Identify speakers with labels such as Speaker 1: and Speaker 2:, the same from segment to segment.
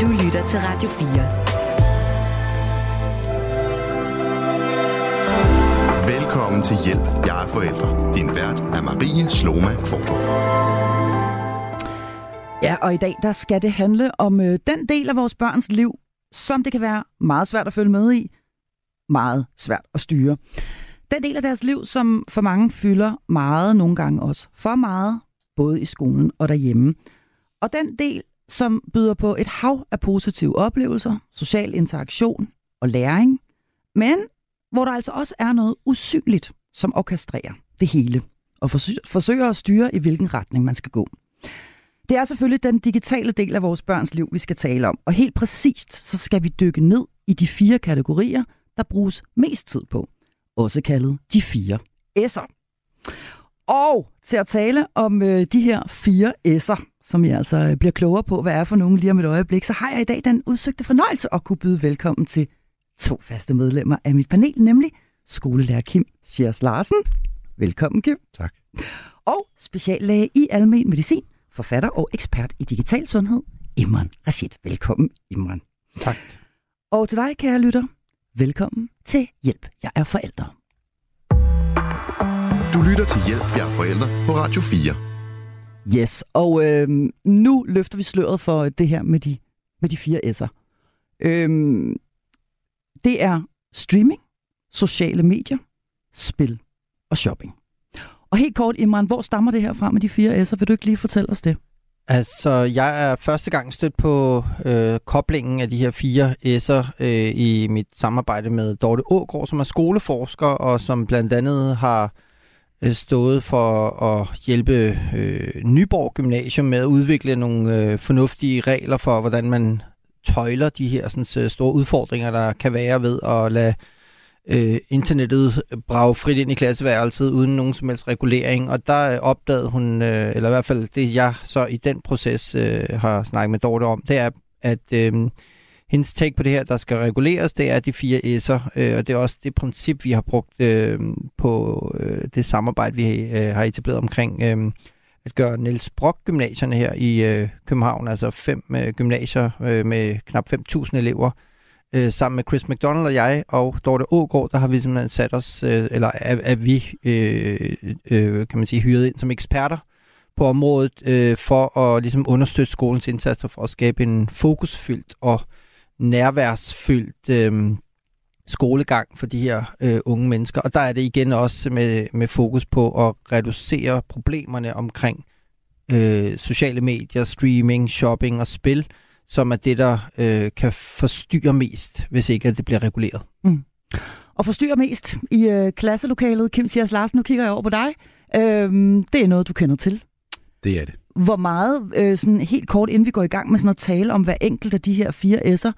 Speaker 1: Du lytter til Radio
Speaker 2: 4. Velkommen til Hjælp, jeg er forældre. Din vært er Marie Sloma Kvartrup.
Speaker 3: Ja, og i dag der skal det handle om øh, den del af vores børns liv, som det kan være meget svært at følge med i, meget svært at styre. Den del af deres liv, som for mange fylder meget, nogle gange også for meget, både i skolen og derhjemme. Og den del, som byder på et hav af positive oplevelser, social interaktion og læring, men hvor der altså også er noget usynligt, som orkestrerer det hele og forsøger at styre, i hvilken retning man skal gå. Det er selvfølgelig den digitale del af vores børns liv, vi skal tale om. Og helt præcist, så skal vi dykke ned i de fire kategorier, der bruges mest tid på. Også kaldet de fire S'er. Og til at tale om øh, de her fire S'er, som jeg altså øh, bliver klogere på, hvad er for nogen lige om et øjeblik, så har jeg i dag den udsøgte fornøjelse at kunne byde velkommen til to faste medlemmer af mit panel, nemlig skolelærer Kim Schiers Larsen. Velkommen, Kim.
Speaker 4: Tak.
Speaker 3: Og speciallæge i almen medicin, forfatter og ekspert i digital sundhed, Imran Rashid. Velkommen, Imran.
Speaker 4: Tak.
Speaker 3: Og til dig, kære lytter, velkommen til Hjælp, jeg er forældre.
Speaker 2: Du lytter til Hjælp, jeg er forældre på Radio 4.
Speaker 3: Yes, og øh, nu løfter vi sløret for det her med de, med de fire S'er. Øh, det er streaming, sociale medier, spil og shopping. Og helt kort, Imran, hvor stammer det her fra med de fire S'er? Vil du ikke lige fortælle os det?
Speaker 4: Altså, jeg er første gang stødt på øh, koblingen af de her fire S'er øh, i mit samarbejde med Dorte Ågård, som er skoleforsker, og som blandt andet har øh, Øh, stået for at hjælpe øh, Nyborg Gymnasium med at udvikle nogle øh, fornuftige regler for, hvordan man tøjler de her sådan, øh, store udfordringer, der kan være ved at lade øh, internettet brage frit ind i klasseværelset uden nogen som helst regulering, og der øh, opdagede hun, øh, eller i hvert fald det jeg så i den proces øh, har snakket med Dorte om, det er, at øh, hendes take på det her, der skal reguleres, det er de fire S'er, øh, og det er også det princip, vi har brugt øh, på øh, det samarbejde, vi øh, har etableret omkring øh, at gøre Niels Brock gymnasierne her i øh, København, altså fem øh, gymnasier øh, med knap 5.000 elever, øh, sammen med Chris McDonald og jeg og Dorte Ågaard, der har vi simpelthen sat os, øh, eller er, er vi, øh, øh, kan man sige, hyret ind som eksperter på området øh, for at ligesom understøtte skolens indsatser for at skabe en fokusfyldt og nærværsfyldt øh, skolegang for de her øh, unge mennesker. Og der er det igen også med, med fokus på at reducere problemerne omkring øh, sociale medier, streaming, shopping og spil, som er det, der øh, kan forstyrre mest, hvis ikke at det bliver reguleret. Mm.
Speaker 3: Og forstyrre mest i øh, klasselokalet, Kim Sias Larsen, nu kigger jeg over på dig. Øh, det er noget, du kender til.
Speaker 5: Det er det.
Speaker 3: Hvor meget, øh, sådan helt kort inden vi går i gang med sådan at tale om hver enkelt af de her fire S'er,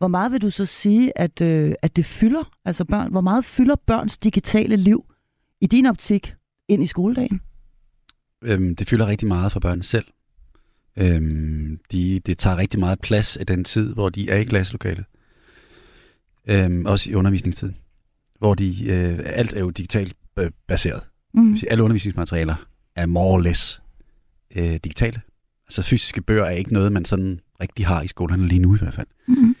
Speaker 3: hvor meget vil du så sige, at, øh, at det fylder, altså børn, hvor meget fylder børns digitale liv i din optik ind i skoledagen?
Speaker 5: Øhm, det fylder rigtig meget for børnene selv. Øhm, de, det tager rigtig meget plads i den tid, hvor de er i klasselokalet. Øhm, også i undervisningstiden. Hvor de, øh, alt er jo digitalt baseret. Mm. Alle undervisningsmaterialer er more or less øh, digitale. Altså fysiske bøger er ikke noget, man sådan rigtig har i skolerne lige nu i hvert fald. Mm.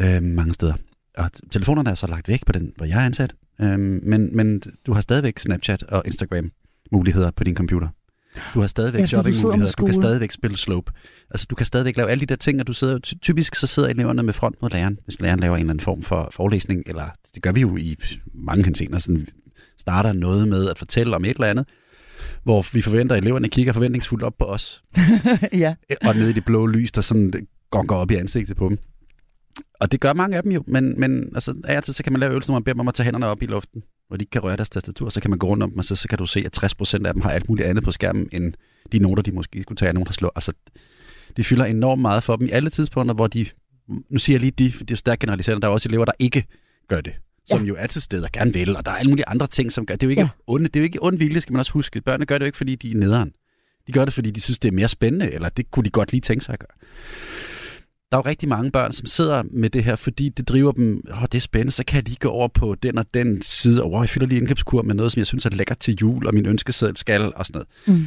Speaker 5: Øhm, mange steder. Og telefonerne er så lagt væk på den, hvor jeg er ansat. Øhm, men, men du har stadigvæk Snapchat og Instagram muligheder på din computer. Du har stadigvæk ja, shoppingmuligheder, du, kan stadigvæk spille slope. Altså, du kan stadigvæk lave alle de der ting, og du sidder typisk så sidder eleverne med front mod læreren, hvis læreren laver en eller anden form for forelæsning, eller det gør vi jo i mange henseender, sådan starter noget med at fortælle om et eller andet, hvor vi forventer, at eleverne kigger forventningsfuldt op på os.
Speaker 3: ja.
Speaker 5: Og nede i det blå lys, der sådan går op i ansigtet på dem. Og det gør mange af dem jo, men, men altså, af og til, så kan man lave øvelser, hvor man beder dem om at tage hænderne op i luften hvor de ikke kan røre deres tastatur, så kan man gå rundt om dem, og så, så kan du se, at 60% af dem har alt muligt andet på skærmen, end de noter, de måske skulle tage af nogen, der slår. Altså, de fylder enormt meget for dem i alle tidspunkter, hvor de, nu siger jeg lige de, for det er stærkt generaliserende, der er også elever, der ikke gør det, som ja. jo er til stede og gerne vil, og der er alle mulige andre ting, som gør, det er jo ikke, ja. onde, det er jo ikke ond vilje, skal man også huske. Børnene gør det jo ikke, fordi de er nederen. De gør det, fordi de synes, det er mere spændende, eller det kunne de godt lige tænke sig at gøre der er jo rigtig mange børn, som sidder med det her, fordi det driver dem, åh, det er spændende, så kan jeg lige gå over på den og den side, og jeg fylder lige indkøbskur med noget, som jeg synes er lækkert til jul, og min ønskeseddel skal, og sådan noget. Mm.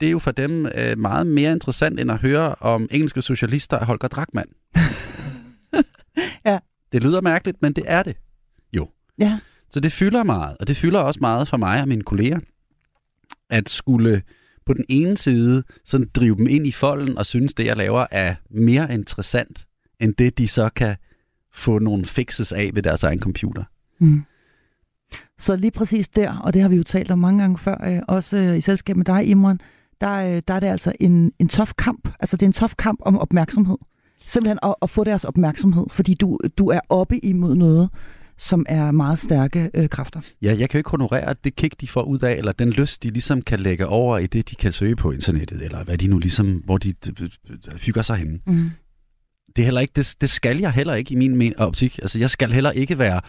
Speaker 5: det er jo for dem øh, meget mere interessant, end at høre om engelske socialister af Holger Drachmann.
Speaker 3: Ja.
Speaker 5: Det lyder mærkeligt, men det er det.
Speaker 3: Ja.
Speaker 5: Så det fylder meget, og det fylder også meget for mig og mine kolleger, at skulle på den ene side sådan drive dem ind i folden og synes, det jeg laver er mere interessant, end det de så kan få nogle fixes af ved deres egen computer.
Speaker 3: Mm. Så lige præcis der, og det har vi jo talt om mange gange før, øh, også øh, i selskab med dig, Imran, der, øh, der er det altså en, en tof kamp. Altså det er en tof kamp om opmærksomhed. Simpelthen at, at få deres opmærksomhed, fordi du, du er oppe imod noget, som er meget stærke øh, kræfter.
Speaker 5: Ja, jeg kan jo ikke honorere det kick, de får ud af, eller den lyst, de ligesom kan lægge over i det, de kan søge på internettet, eller hvad de nu ligesom, hvor de hygger sig henne.
Speaker 3: Mm.
Speaker 5: Det, er heller ikke, det, det skal jeg heller ikke i min men- optik. Altså, jeg skal heller ikke være,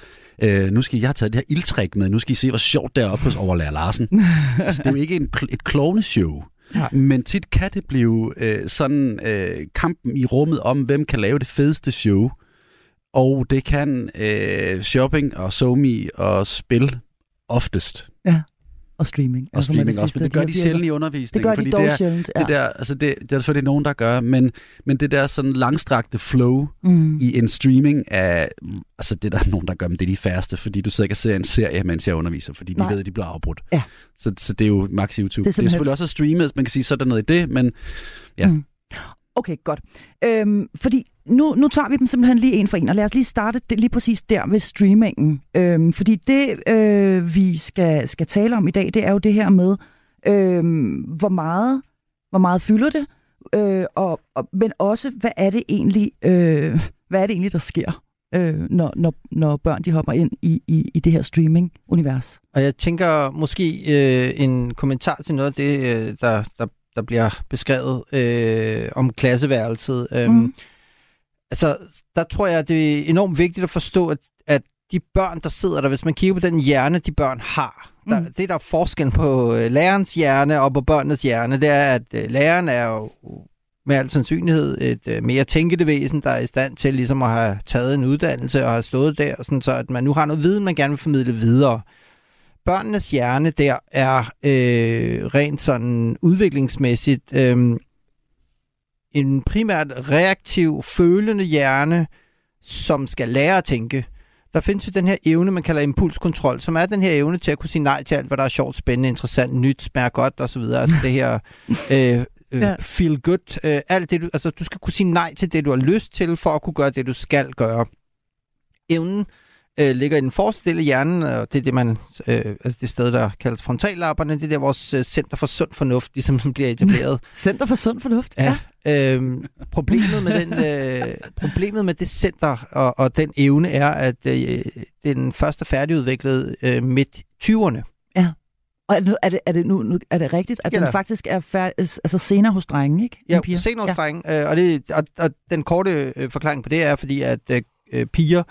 Speaker 5: øh, nu skal jeg have taget det her ildtræk med, nu skal I se, hvor sjovt det er oppe hos overlærer Larsen. altså, det er jo ikke en, et klovneshow.
Speaker 3: Nej.
Speaker 5: Men tit kan det blive øh, sådan øh, kampen i rummet om, hvem kan lave det fedeste show. Og det kan øh, shopping og somi og spil oftest.
Speaker 3: Og streaming.
Speaker 5: Og streaming
Speaker 3: med
Speaker 5: også, men det gør de
Speaker 3: her
Speaker 5: sjældent i undervisningen.
Speaker 3: Det gør
Speaker 5: fordi
Speaker 3: de dog
Speaker 5: det er,
Speaker 3: sjældent, ja.
Speaker 5: det der, altså det, det er selvfølgelig nogen, der gør, men, men det der sådan langstrakte flow
Speaker 3: mm.
Speaker 5: i en streaming af, altså det er der nogen, der gør, men det er de færreste, fordi du sidder ikke og ser en serie, mens jeg underviser, fordi de
Speaker 3: Nej.
Speaker 5: ved, at de bliver afbrudt.
Speaker 3: Ja.
Speaker 5: Så, så det er jo max YouTube.
Speaker 3: Det er
Speaker 5: Det er, det er selvfølgelig også at streame, man kan sige, så er der noget i det, men Ja.
Speaker 3: Mm. Okay, godt. Øhm, fordi nu, nu tager vi dem simpelthen lige en for en, og lad os lige starte det, lige præcis der ved streamingen. Øhm, fordi det, øh, vi skal, skal tale om i dag, det er jo det her med, øhm, hvor, meget, hvor meget fylder det, øh, og, og, men også, hvad er det egentlig, øh, hvad er det egentlig der sker, øh, når, når, når børn de hopper ind i, i, i det her streaming-univers?
Speaker 4: Og jeg tænker måske øh, en kommentar til noget af det, øh, der, der, der bliver beskrevet øh, om klasseværelset. Øhm,
Speaker 3: Mm.
Speaker 4: Altså, der tror jeg, det er enormt vigtigt at forstå, at, at de børn, der sidder der, hvis man kigger på den hjerne, de børn har, der,
Speaker 3: Mm.
Speaker 4: det der er forskellen på øh, lærerens hjerne og på børnenes hjerne, det er, at øh, læreren er jo med al sandsynlighed et øh, mere tænkende væsen, der er i stand til ligesom at have taget en uddannelse og have stået der, sådan så at man nu har noget viden, man gerne vil formidle videre. Børnenes hjerne der er øh, rent sådan udviklingsmæssigt øh, en primært reaktiv, følende hjerne, som skal lære at tænke. Der findes jo den her evne, man kalder impulskontrol, som er den her evne til at kunne sige nej til alt, hvad der er sjovt, spændende, interessant, nyt, smager godt osv. Altså det her øh, øh, feel good. Øh, alt det, du, altså, du skal kunne sige nej til det, du har lyst til, for at kunne gøre det, du skal gøre. Evnen øh, ligger i den forreste del af hjernen, og det er det, man, øh, altså det sted, der kaldes frontallapperne. Det er der, vores øh, center for sund fornuft ligesom bliver etableret.
Speaker 3: Center for sund fornuft?
Speaker 4: Ja. Øhm, problemet, med den, øh, problemet med det center og, og den evne er, at øh, den første er færdigudviklet øh, midt 20'erne.
Speaker 3: Og er det, er det, er det, nu, nu, er det rigtigt, at
Speaker 4: Ja,
Speaker 3: den faktisk er færdig, altså senere hos drengen, ikke?
Speaker 4: Ja,
Speaker 3: piger?
Speaker 4: senårsdreng. Ja. Øh, og, det, og, og den korte øh, forklaring på det er, fordi at øh, øh, piger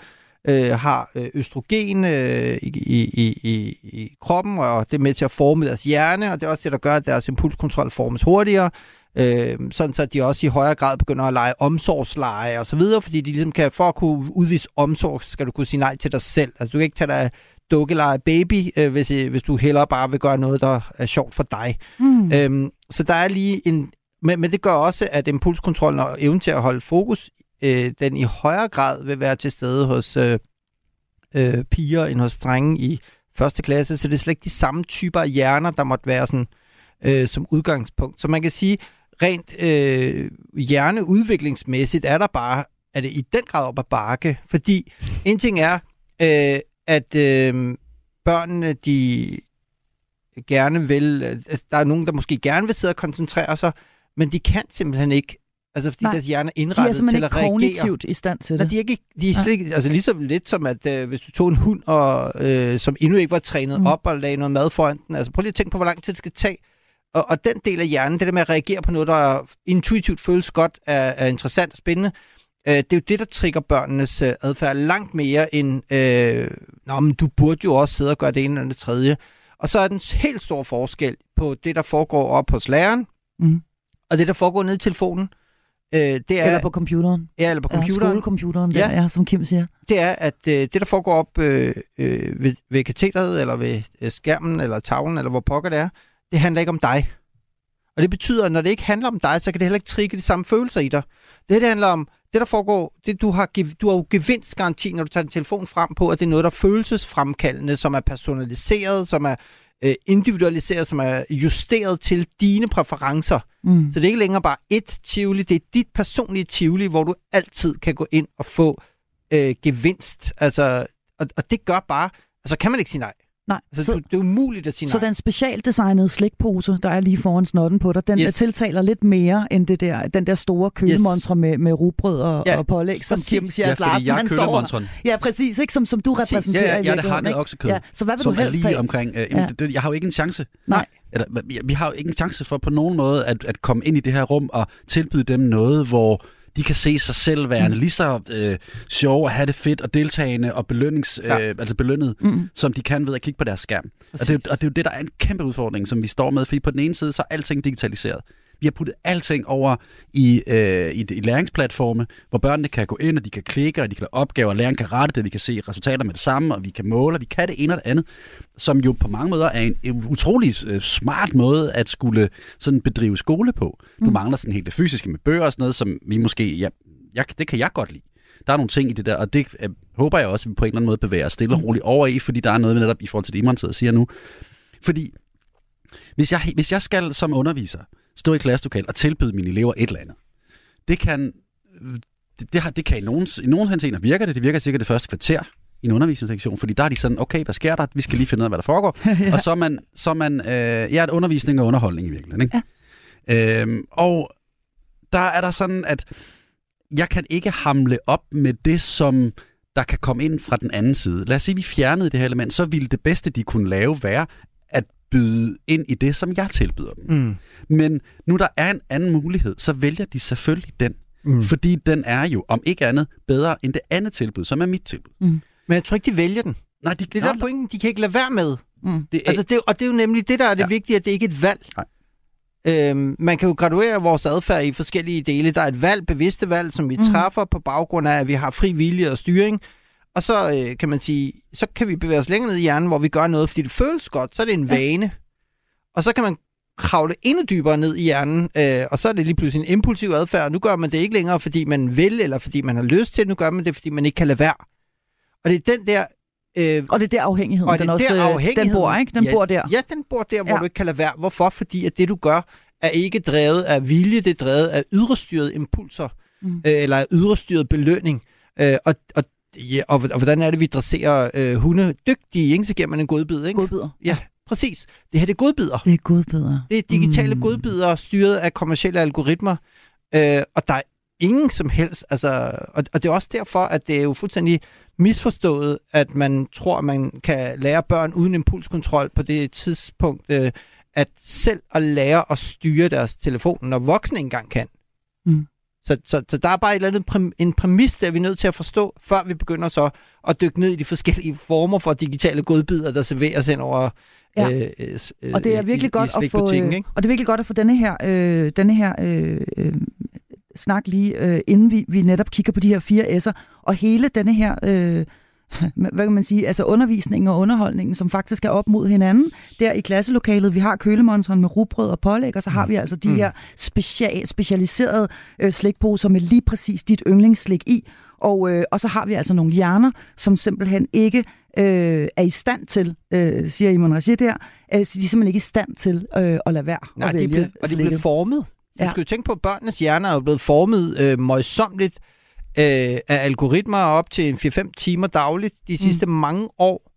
Speaker 4: øh, har øh, østrogen øh, i, i, i, i, kroppen, og det er med til at forme deres hjerne, og det er også det, der gør, at deres impulskontrol formes hurtigere. Øh, sådan så de også i højere grad begynder at lege omsorgsleje og så videre, fordi de ligesom kan, for at kunne udvise omsorg, skal du kunne sige nej til dig selv. Altså du kan ikke tage dig dukkeleje baby, øh, hvis, øh, hvis du hellere bare vil gøre noget, der er sjovt for dig.
Speaker 3: Mm.
Speaker 4: Øhm, så der er lige en... Men, men det gør også, at impulskontrollen og evnen til at holde fokus, øh, den i højere grad vil være til stede hos øh, øh, piger end hos drenge i første klasse. Så det er slet ikke de samme typer af hjerner, der måtte være sådan, øh, som udgangspunkt. Så man kan sige, rent øh, hjerneudviklingsmæssigt er der bare, er det i den grad op ad bakke. Fordi en ting er, øh, at øh, børnene, de gerne vil, øh, der er nogen, der måske gerne vil sidde og koncentrere sig, men de kan simpelthen ikke, altså fordi
Speaker 3: Nej,
Speaker 4: Nej, deres hjerne er
Speaker 3: de er
Speaker 4: indrettet til at reagere.
Speaker 3: kognitivt i stand til
Speaker 4: Nej,
Speaker 3: det.
Speaker 4: de er, ikke, de er slet ikke, altså lige så lidt som, at øh, hvis du tog en hund, og, øh, som endnu ikke var trænet
Speaker 3: mm.
Speaker 4: op og lagde noget mad foran den, altså prøv lige at tænke på, hvor lang tid det skal tage. Og, og den del af hjernen, det der med at reagere på noget, der intuitivt føles godt, er, er interessant og spændende, øh, det er jo det, der trigger børnenes øh, adfærd langt mere end, øh, Nå, men du burde jo også sidde og gøre det ene eller det tredje. Og så er den helt stor forskel på det, der foregår op hos læreren,
Speaker 3: Mm.
Speaker 4: og det, der foregår nede i telefonen. Øh, det er,
Speaker 3: Eller på computeren.
Speaker 4: ja, eller på
Speaker 3: Ja,
Speaker 4: computeren.
Speaker 3: skolecomputeren,
Speaker 4: Ja.
Speaker 3: der, ja, som Kim siger.
Speaker 4: det er, at øh, det, der foregår op øh, øh, ved, ved katheteret, eller ved øh, skærmen, eller tavlen, eller hvor pokker det er, det handler ikke om dig. Og det betyder, at når det ikke handler om dig, så kan det heller ikke trigge de samme følelser i dig. Det her det handler om, det der foregår, det du har, du har jo gevinstgaranti, når du tager din telefon frem på, at det er noget, der er følelsesfremkaldende, som er personaliseret, som er øh, individualiseret, som er justeret til dine præferencer.
Speaker 3: Mm.
Speaker 4: Så det er ikke længere bare et Tivoli, det er dit personlige Tivoli, hvor du altid kan gå ind og få øh, gevinst. Altså, og, og det gør bare, altså kan man ikke sige nej.
Speaker 3: Nej,
Speaker 4: Altså,
Speaker 3: så,
Speaker 4: du, det er umuligt at sige
Speaker 3: så
Speaker 4: nej.
Speaker 3: den specialdesignede slikpose, der er lige foran snotten på dig, den
Speaker 4: Yes.
Speaker 3: tiltaler lidt mere end det der, den der store kølemonstre yes. med, med rugbrød og,
Speaker 4: Ja,
Speaker 3: ja, og pålæg, som
Speaker 4: præcis.
Speaker 3: Kim
Speaker 5: Ja,
Speaker 3: Sjærs
Speaker 5: fordi
Speaker 3: Larsen,
Speaker 5: jeg
Speaker 3: han står. Ja, præcis, ikke? Som, som du
Speaker 4: Præcis.
Speaker 3: repræsenterer
Speaker 5: Ja, ja,
Speaker 3: i
Speaker 5: ja, det
Speaker 3: virkeligheden,
Speaker 5: hakket
Speaker 3: ikke?
Speaker 5: oksekød.
Speaker 3: Ja, så hvad vil
Speaker 5: som
Speaker 3: du helst
Speaker 5: er lige
Speaker 3: have?
Speaker 5: omkring... Øh,
Speaker 3: Ja.
Speaker 5: ja. det, jeg har jo ikke en chance.
Speaker 3: Nej.
Speaker 5: Eller, vi- har jo ikke en chance for på nogen måde at, at komme ind i det her rum og tilbyde dem noget, hvor de kan se sig selv værende mm. lige så øh, sjove og have det fedt og deltagende og belønnings,
Speaker 4: Ja.
Speaker 5: øh, altså belønnet,
Speaker 3: Mm.
Speaker 5: som de kan ved at kigge på deres skærm. Og det, er og det er jo det, der er en kæmpe udfordring, som vi står med, fordi på den ene side, så er alting digitaliseret. Vi har puttet alting over i, øh, i, i læringsplatforme, hvor børnene kan gå ind, og de kan klikke, og de kan lave opgaver, og læreren kan rette det, vi kan se resultater med det samme, og vi kan måle, og vi kan det ene og det andet, som jo på mange måder er en, utrolig øh, smart måde at skulle sådan bedrive skole på. Du
Speaker 3: Mm.
Speaker 5: mangler sådan helt det fysiske med bøger og sådan noget, som vi måske, ja, jeg, det kan jeg godt lide. Der er nogle ting i det der, og det øh, håber jeg også, at vi på en eller anden måde bevæger os stille og roligt over i, fordi der er noget netop i forhold til det, Imran sidder og siger nu. Fordi hvis jeg, hvis jeg skal som underviser stå i klasselokalet og tilbyde mine elever et eller andet, det kan, det, det, har, det kan i nogen, i nogen henseender virker det. Det virker sikkert det første kvarter i en undervisningssektion, fordi der er de sådan, okay, hvad sker der? Vi skal lige finde ud af, hvad der foregår. ja. Og så er man, så er man øh, ja, undervisning og underholdning i virkeligheden. Ikke? Ja. Øhm, og der er der sådan, at jeg kan ikke hamle op med det, som der kan komme ind fra den anden side. Lad os sige, at vi fjernede det her element, så ville det bedste, de kunne lave, være byde ind i det, som jeg tilbyder dem.
Speaker 4: Mm.
Speaker 5: Men nu der er en anden mulighed, så vælger de selvfølgelig den.
Speaker 4: Mm.
Speaker 5: Fordi den er jo, om ikke andet, bedre end det andet tilbud, som er mit tilbud.
Speaker 4: Men jeg tror ikke, de vælger den.
Speaker 5: Nej, de,
Speaker 4: Det er der pointen, de kan ikke lade være med.
Speaker 3: Mm.
Speaker 5: det er,
Speaker 4: Altså, det, og det er jo nemlig det, der er det ja. Vigtige, at det ikke er et valg.
Speaker 5: Nej.
Speaker 4: Øhm, man kan jo graduere vores adfærd i forskellige dele. Der er et valg, bevidste valg, som vi mm. Træffer på baggrund af, at vi har fri vilje og styring. Og så øh, kan man sige, så kan vi bevæge os længere ned i hjernen, hvor vi gør noget, fordi det føles godt. Så er det en
Speaker 3: Ja.
Speaker 4: vane. Og så kan man kravle endnu dybere ned i hjernen, øh, og så er det lige pludselig en impulsiv adfærd. Nu gør man det ikke længere, fordi man vil, eller fordi man har lyst til det. Nu gør man det, fordi man ikke kan lade være. Og det er den der... Øh,
Speaker 3: Og det er der afhængigheden,
Speaker 4: Og det
Speaker 3: den,
Speaker 4: er
Speaker 3: også,
Speaker 4: der
Speaker 3: øh, den
Speaker 4: afhængigheden-
Speaker 3: bor, ikke? Den
Speaker 4: ja,
Speaker 3: bor der.
Speaker 4: Ja, den bor der, hvor
Speaker 3: Ja.
Speaker 4: du ikke kan lade være. Hvorfor? Fordi at det, du gør, er ikke drevet af vilje, det er drevet af ydrestyrede impulser,
Speaker 3: Mm.
Speaker 4: øh, eller ydrestyret belønning. Øh, og, og, ja, og, og hvordan er det, vi dresserer øh, hunde dygtige, ikke? Så giver man en godbid, ikke?
Speaker 3: Godbidder.
Speaker 4: Ja, præcis. Det her, det er godbidder.
Speaker 3: Det er godbidder.
Speaker 4: Det er digitale
Speaker 3: Mm.
Speaker 4: godbidder, styret af kommersielle algoritmer. Øh, og der er ingen som helst, altså, og, og det er også derfor, at det er jo fuldstændig misforstået, at man tror, at man kan lære børn uden impulskontrol på det tidspunkt, øh, at selv at lære at styre deres telefon, når voksne engang kan.
Speaker 3: Mm.
Speaker 4: Så, så, så der er bare et eller andet præm, en præmis, der vi er nødt til at forstå, før vi begynder så at dykke ned i de forskellige former for digitale godbidder, der serveres ind over
Speaker 3: Ja.
Speaker 4: øh, øh, s-
Speaker 3: Og det er virkelig
Speaker 4: i,
Speaker 3: godt
Speaker 4: i
Speaker 3: at få, øh,
Speaker 4: ikke?
Speaker 3: og det er virkelig godt at få denne her, øh, denne her øh, øh, snak lige, øh, inden vi, vi netop kigger på de her fire S'er, og hele denne her, øh, hvad kan man sige, altså undervisningen og underholdningen, som faktisk er op mod hinanden. Der i klasselokalet, vi har kølemonstren med rugbrød og pålæg, og så har vi altså de
Speaker 4: Mm.
Speaker 3: her special, specialiserede øh, slikposer med lige præcis dit yndlingsslik i, og, øh, og så har vi altså nogle hjerner, som simpelthen ikke øh, er i stand til, øh, siger Imran Rashid der, øh, så de er simpelthen ikke i stand til øh, at lade være
Speaker 4: Nej,
Speaker 3: at
Speaker 4: de
Speaker 3: vælge
Speaker 4: blev, og de blev formet. Du
Speaker 3: Ja.
Speaker 4: skal jo tænke på, at børnenes hjerner er jo blevet formet øh, møjsomligt øh, af algoritmer op til en 4-5 timer dagligt de sidste mm. mange år,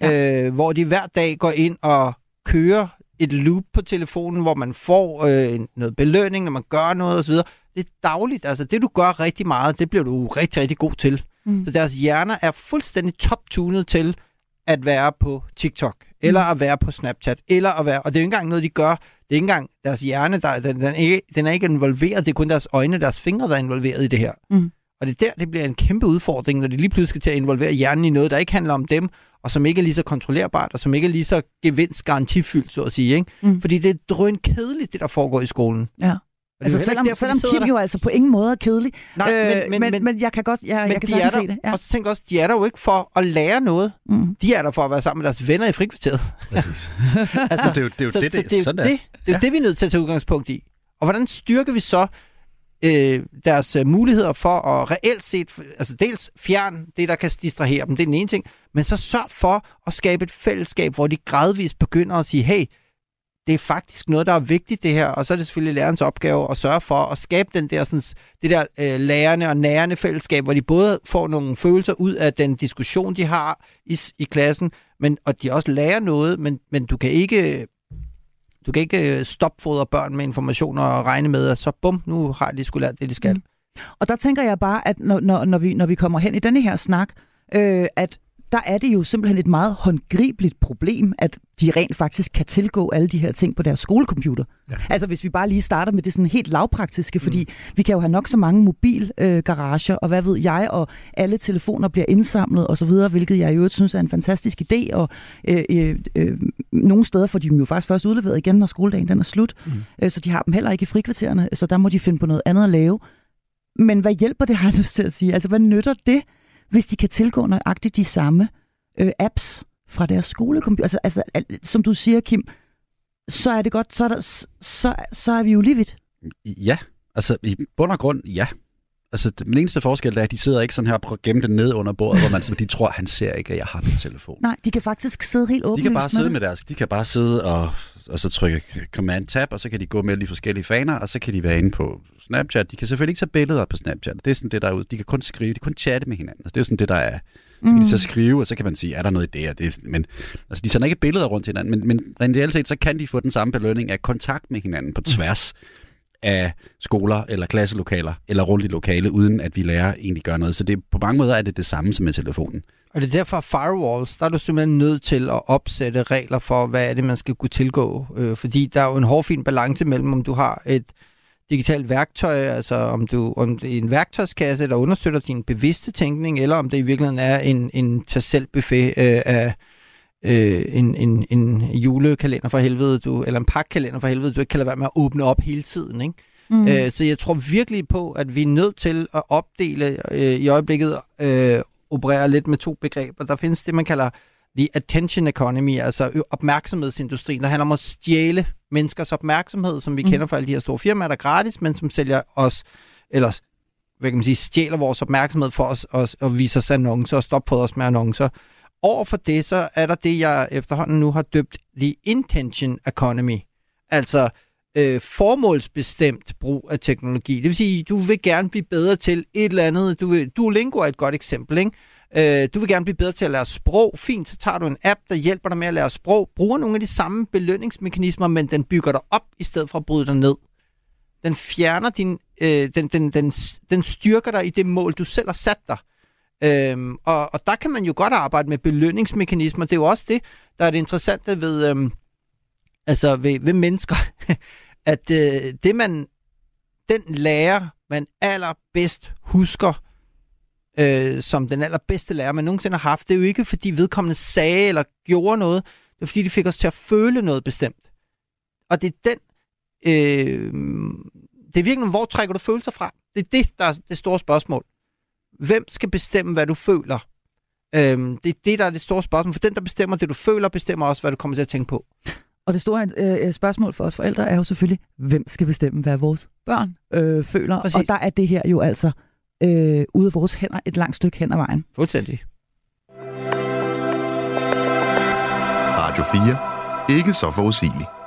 Speaker 4: ja. øh, hvor de hver dag går ind og kører et loop på telefonen, hvor man får øh, noget belønning, når man gør noget osv. Det er dagligt. Altså det, du gør rigtig meget, det bliver du rigtig, rigtig god til.
Speaker 3: Mm.
Speaker 4: Så deres hjerner er fuldstændig top-tunet til at være på TikTok, eller at være på Snapchat, eller at være... Og det er jo ikke engang noget, de gør. Det er ikke engang deres hjerne, der, den, den, er ikke, den er ikke involveret. Det er kun deres øjne, deres fingre, der er involveret i det her.
Speaker 3: Mm.
Speaker 4: Og det er der, det bliver en kæmpe udfordring, når de lige pludselig skal til at involvere hjernen i noget, der ikke handler om dem, og som ikke er lige så kontrollerbart, og som ikke er lige så gevinstgarantifyldt, så at sige. Ikke?
Speaker 3: Mm.
Speaker 4: Fordi det er drøn kedeligt, det der foregår i skolen.
Speaker 3: Ja.
Speaker 4: Og det er
Speaker 3: Altså selvom,
Speaker 4: derfor, de
Speaker 3: selvom Kim
Speaker 4: der.
Speaker 3: jo altså på ingen måde er kedelig.
Speaker 4: Nej, men-
Speaker 3: øh,
Speaker 4: men-
Speaker 3: men,
Speaker 4: men-
Speaker 3: men jeg kan godt, jeg,
Speaker 4: Men
Speaker 3: jeg kan
Speaker 4: de er der,
Speaker 3: se det. Ja.
Speaker 4: og så tænker også, de er der jo ikke for at lære noget.
Speaker 3: Mm.
Speaker 4: De er der for at være sammen med deres venner i frikvarteret.
Speaker 5: Præcis.
Speaker 4: altså,
Speaker 5: det er jo det, er jo
Speaker 4: så,
Speaker 5: det,
Speaker 4: så
Speaker 5: det,
Speaker 4: det, er
Speaker 5: sådan
Speaker 4: det,
Speaker 5: er.
Speaker 4: det, er
Speaker 5: Ja.
Speaker 4: det, vi er nødt til at tage udgangspunkt i. Og hvordan styrker vi så øh, deres øh, muligheder for at reelt set, altså dels fjern det, der kan distrahere dem, det er den ene ting, men så sørg for at skabe et fællesskab, hvor de gradvist begynder at sige, hey, det er faktisk noget, der er vigtigt det her, og så er det selvfølgelig lærerens opgave at sørge for at skabe den der, sådan, det der øh, lærende og nærende fællesskab, hvor de både får nogle følelser ud af den diskussion, de har i, i klassen, men, og de også lærer noget, men, men du kan ikke du kan ikke øh, stopfodre børn med informationer og regne med, at så bum, nu har de skulle lært det, de skal.
Speaker 3: Mm. Og der tænker jeg bare, at når, når, når, vi, når vi kommer hen i denne her snak, øh, at der er det jo simpelthen et meget håndgribeligt problem, at de rent faktisk kan tilgå alle de her ting på deres skolecomputer. Ja. Altså hvis vi bare lige starter med det sådan helt lavpraktiske, fordi mm. vi kan jo have nok så mange mobilgarager, øh, og hvad ved jeg, og alle telefoner bliver indsamlet og så videre, hvilket jeg i øvrigt synes er en fantastisk idé, og øh, øh, øh, nogle steder får de dem jo faktisk først udleveret igen, når skoledagen den er slut, mm. øh, så de har dem heller ikke i frikvartererne, så der må de finde på noget andet at lave. Men hvad hjælper det, har jeg lyst til at sige? Altså, hvad nytter det, hvis de kan tilgå nøjagtigt de samme øh, apps fra deres skolecomputer? Altså, altså, al- som du siger, Kim, så er det godt, så er, der, så, så er vi jo lige vidt.
Speaker 5: Ja, altså i bund og grund, ja. Altså den eneste forskel er, at de sidder ikke sådan her og prøver at gemme det ned under bordet, hvor man de tror, han ser ikke, at jeg har min telefon.
Speaker 3: Nej, de kan faktisk sidde helt åbent
Speaker 5: De kan bare sidde med deres, de kan bare sidde og, og så trykke command tab, og så kan de gå med de forskellige faner, og så kan de være inde på Snapchat. De kan selvfølgelig ikke tage billeder på Snapchat. Det er sådan det, der er ude. De kan kun skrive, de kan kun chatte med hinanden. Altså, det er jo sådan det, der er. Så kan
Speaker 3: Mm.
Speaker 5: de så skrive, og så kan man sige, er der noget i det og det? Men altså, de sender ikke billeder rundt til hinanden, men, men rent reelt set, så kan de få den samme belønning af kontakt med hinanden på tværs af skoler eller klasselokaler eller rundt i lokale, uden at vi lærer egentlig gøre noget. Så det, på mange måder er det det samme som med telefonen.
Speaker 4: Og det er derfor, at firewalls, der er du simpelthen nødt til at opsætte regler for, hvad er det, man skal kunne tilgå. Øh, fordi der er jo en hårfin balance mellem, om du har et digitalt værktøj, altså om, du, om det er en værktøjskasse, der understøtter din bevidste tænkning, eller om det i virkeligheden er en, en tag selv buffet øh, af øh, en, en, en julekalender for helvede, du, eller en pakkalender for helvede, du ikke kan lade være med at åbne op hele tiden. Ikke? Mm. Øh, så jeg tror virkelig på, at vi er nødt til at opdele øh, i øjeblikket, øh, operere lidt med to begreber. Der findes det, man kalder the attention economy, altså opmærksomhedsindustrien, der handler om at stjæle menneskers opmærksomhed, som vi
Speaker 3: Mm.
Speaker 4: kender fra alle de her store firmaer, der er gratis, men som sælger os, eller hvad kan man sige, stjæler vores opmærksomhed for os, os og viser os annoncer og stopfodrer os med annoncer. Over for det, så er der det, jeg efterhånden nu har døbt the intention economy. Altså øh, formålsbestemt brug af teknologi. Det vil sige, du vil gerne blive bedre til et eller andet. Du vil, Duolingo er et godt eksempel, ikke? Øh, du vil gerne blive bedre til at lære sprog. Fint, så tager du en app, der hjælper dig med at lære sprog. Bruger nogle af de samme belønningsmekanismer, men den bygger dig op, i stedet for at bryde dig ned. Den fjerner din... Øh, den, den, den, den styrker dig i det mål, du selv har sat dig. Øhm, og, og der kan man jo godt arbejde med belønningsmekanismer. Det er jo også det, der er det interessante ved, øhm, altså ved, ved mennesker, at øh, det man, den lærer, man allerbedst husker, øh, som den allerbedste lærer, man nogensinde har haft, det er jo ikke, fordi vedkommende sagde eller gjorde noget, det er, fordi de fik os til at føle noget bestemt. Og det er den, øh, det er virkelig, hvor trækker du følelser fra? Det er det, der er det store spørgsmål. Hvem skal bestemme, hvad du føler? Øhm, det er det, der er det store spørgsmål. For den, der bestemmer det, du føler, bestemmer også, hvad du kommer til at tænke på.
Speaker 3: Og det store øh, spørgsmål for os forældre er jo selvfølgelig, hvem skal bestemme, hvad vores børn øh, føler?
Speaker 4: Præcis.
Speaker 3: Og der er det her jo altså øh, ude af vores hænder et langt stykke hen ad vejen.
Speaker 4: Fuldstændig.
Speaker 2: Radio 4. Ikke så forudsigeligt.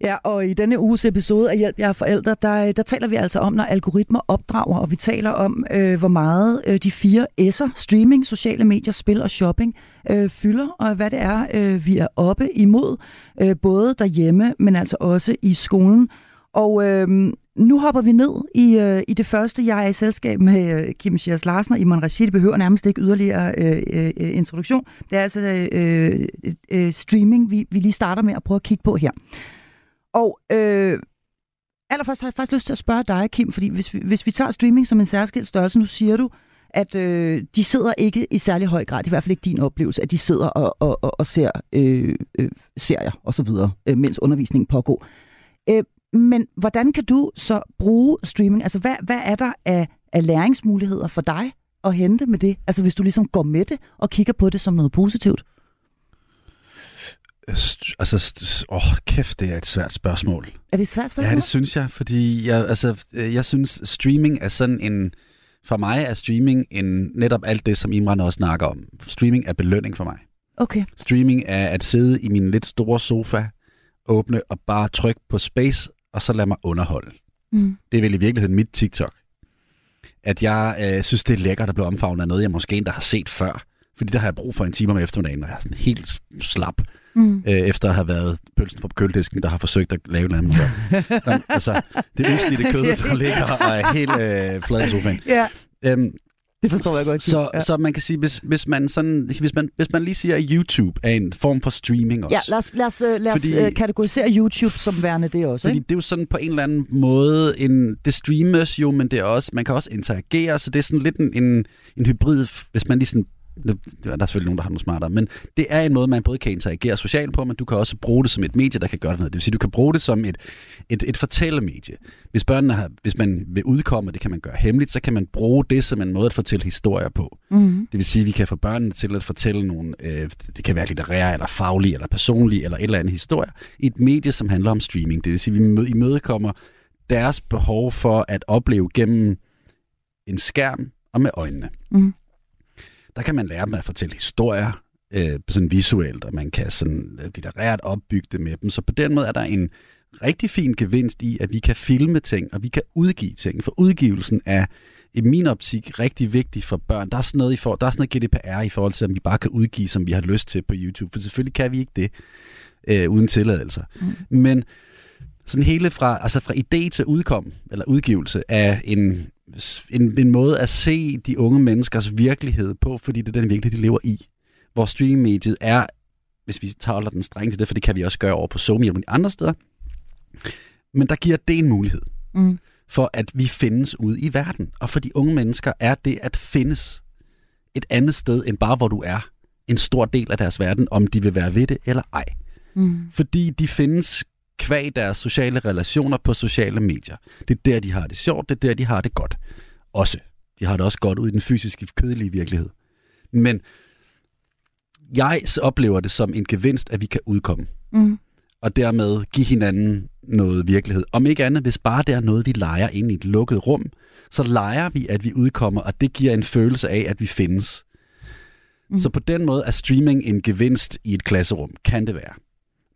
Speaker 3: Ja, og i denne uges episode af Hjælp jer forældre, der, øh, der taler vi altså om, når algoritmer opdrager, og vi taler om, øh, hvor meget øh, de fire S'er, streaming, sociale medier, spil og shopping, øh, fylder, og hvad det er, øh, vi er oppe imod, øh, både derhjemme, men altså også i skolen. Og øh, nu hopper vi ned i, øh, i det første. Jeg er i selskab med øh, Kim Schiers Larsen og Iman Rashid. Det behøver nærmest ikke yderligere øh, øh, øh introduktion. Det er altså øh, øh, øh, streaming, vi, vi lige starter med at prøve at kigge på her. Og øh, allerførst har jeg faktisk lyst til at spørge dig, Kim, fordi hvis vi, hvis vi tager streaming som en særskilt størrelse, nu siger du, at øh, de sidder ikke i særlig høj grad, i hvert fald ikke din oplevelse, at de sidder og, og, og, og ser øh, øh, serier og så videre, øh, mens undervisningen pågår. Øh, men hvordan kan du så bruge streaming? Altså, hvad, hvad er der af, af læringsmuligheder for dig at hente med det? Altså, hvis du ligesom går med det og kigger på det som noget positivt?
Speaker 5: Altså, åh, kæft, det er et svært spørgsmål.
Speaker 3: Er det et svært spørgsmål?
Speaker 5: Ja, det synes jeg, fordi jeg, altså, øh, jeg synes, streaming er sådan en... For mig er streaming en, netop alt det, som Imran også snakker om. Streaming er belønning for mig.
Speaker 3: Okay.
Speaker 5: Streaming er at sidde i min lidt store sofa, åbne og bare trykke på space, og så lade mig underholde.
Speaker 3: Mm.
Speaker 5: Det er vel i virkeligheden mit TikTok. At jeg øh, synes, det er lækkert at blive omfavnet af noget, jeg måske endda har set før. Fordi der har jeg brug for en time om eftermiddagen, når jeg er sådan helt slap,
Speaker 3: Mm.
Speaker 5: øh, efter at have været pølsen på køledisken, der har forsøgt at lave noget andet. Altså, det udslidte kød, der ligger og er helt øh, flad i sofaen.
Speaker 3: Ja,
Speaker 5: Øhm,
Speaker 3: det forstår jeg godt.
Speaker 5: så,
Speaker 3: ja.
Speaker 5: så man kan sige, hvis, hvis, man sådan, hvis, man, hvis man lige siger, at YouTube er en form for streaming også.
Speaker 3: Ja, lad os, lad os, øh, lad os
Speaker 5: Fordi-
Speaker 3: øh, kategorisere YouTube som værende det også,
Speaker 5: Fordi
Speaker 3: ikke?
Speaker 5: det er jo sådan på en eller anden måde, en, det streames jo, men det er også, man kan også interagere, så det er sådan lidt en, en, en hybrid, hvis man lige sådan, der er selvfølgelig nogen, der har noget smartere, men det er en måde, man både kan interagere socialt på, men du kan også bruge det som et medie, der kan gøre noget. Det vil sige, du kan bruge det som et, et, et fortællemedie. Hvis børnene har, hvis man vil udkomme, det kan man gøre hemmeligt, så kan man bruge det som en måde at fortælle historier på.
Speaker 3: Mm.
Speaker 5: Det vil sige, at vi kan få børnene til at fortælle nogle, øh, det kan være litterære, eller faglige, eller personlige, eller et eller andet historie, i et medie, som handler om streaming. Det vil sige, at vi mø- imødekommer deres behov for at opleve gennem en skærm og med øjnene.
Speaker 3: Mm.
Speaker 5: Der kan man lære dem at fortælle historier, øh, sådan visuelt, og man kan sådan øh, litterært opbygge det med dem. Så på den måde er der en rigtig fin gevinst i, at vi kan filme ting, og vi kan udgive ting. For udgivelsen er i min optik rigtig vigtig for børn. Der er sådan noget, i for, der er sådan noget GDPR i forhold til, om vi bare kan udgive, som vi har lyst til på YouTube. For selvfølgelig kan vi ikke det øh, uden tilladelser. Mm. Men sådan hele fra, altså fra idé til udkom, eller udgivelse, er en, en, en måde at se de unge menneskers virkelighed på, fordi det er den virkelighed, de lever i. Hvor streamingmediet er, hvis vi tager den streng til det, for det kan vi også gøre over på Zoom og andre steder, men der giver det en mulighed
Speaker 3: Mm.
Speaker 5: for, at vi findes ude i verden. Og for de unge mennesker er det at findes et andet sted, end bare hvor du er, en stor del af deres verden, om de vil være ved det eller ej.
Speaker 3: Mm.
Speaker 5: Fordi de findes kvæg deres sociale relationer på sociale medier. Det er der, de har det sjovt, det er der, de har det godt. Også. De har det også godt ud i den fysiske, kødelige virkelighed. Men jeg oplever det som en gevinst, at vi kan udkomme.
Speaker 3: Mm.
Speaker 5: Og dermed give hinanden noget virkelighed. Om ikke andet, hvis bare det er noget, vi leger ind i et lukket rum, så leger vi, at vi udkommer, og det giver en følelse af, at vi findes.
Speaker 3: Mm.
Speaker 5: Så på den måde er streaming en gevinst i et klasserum. Kan det være.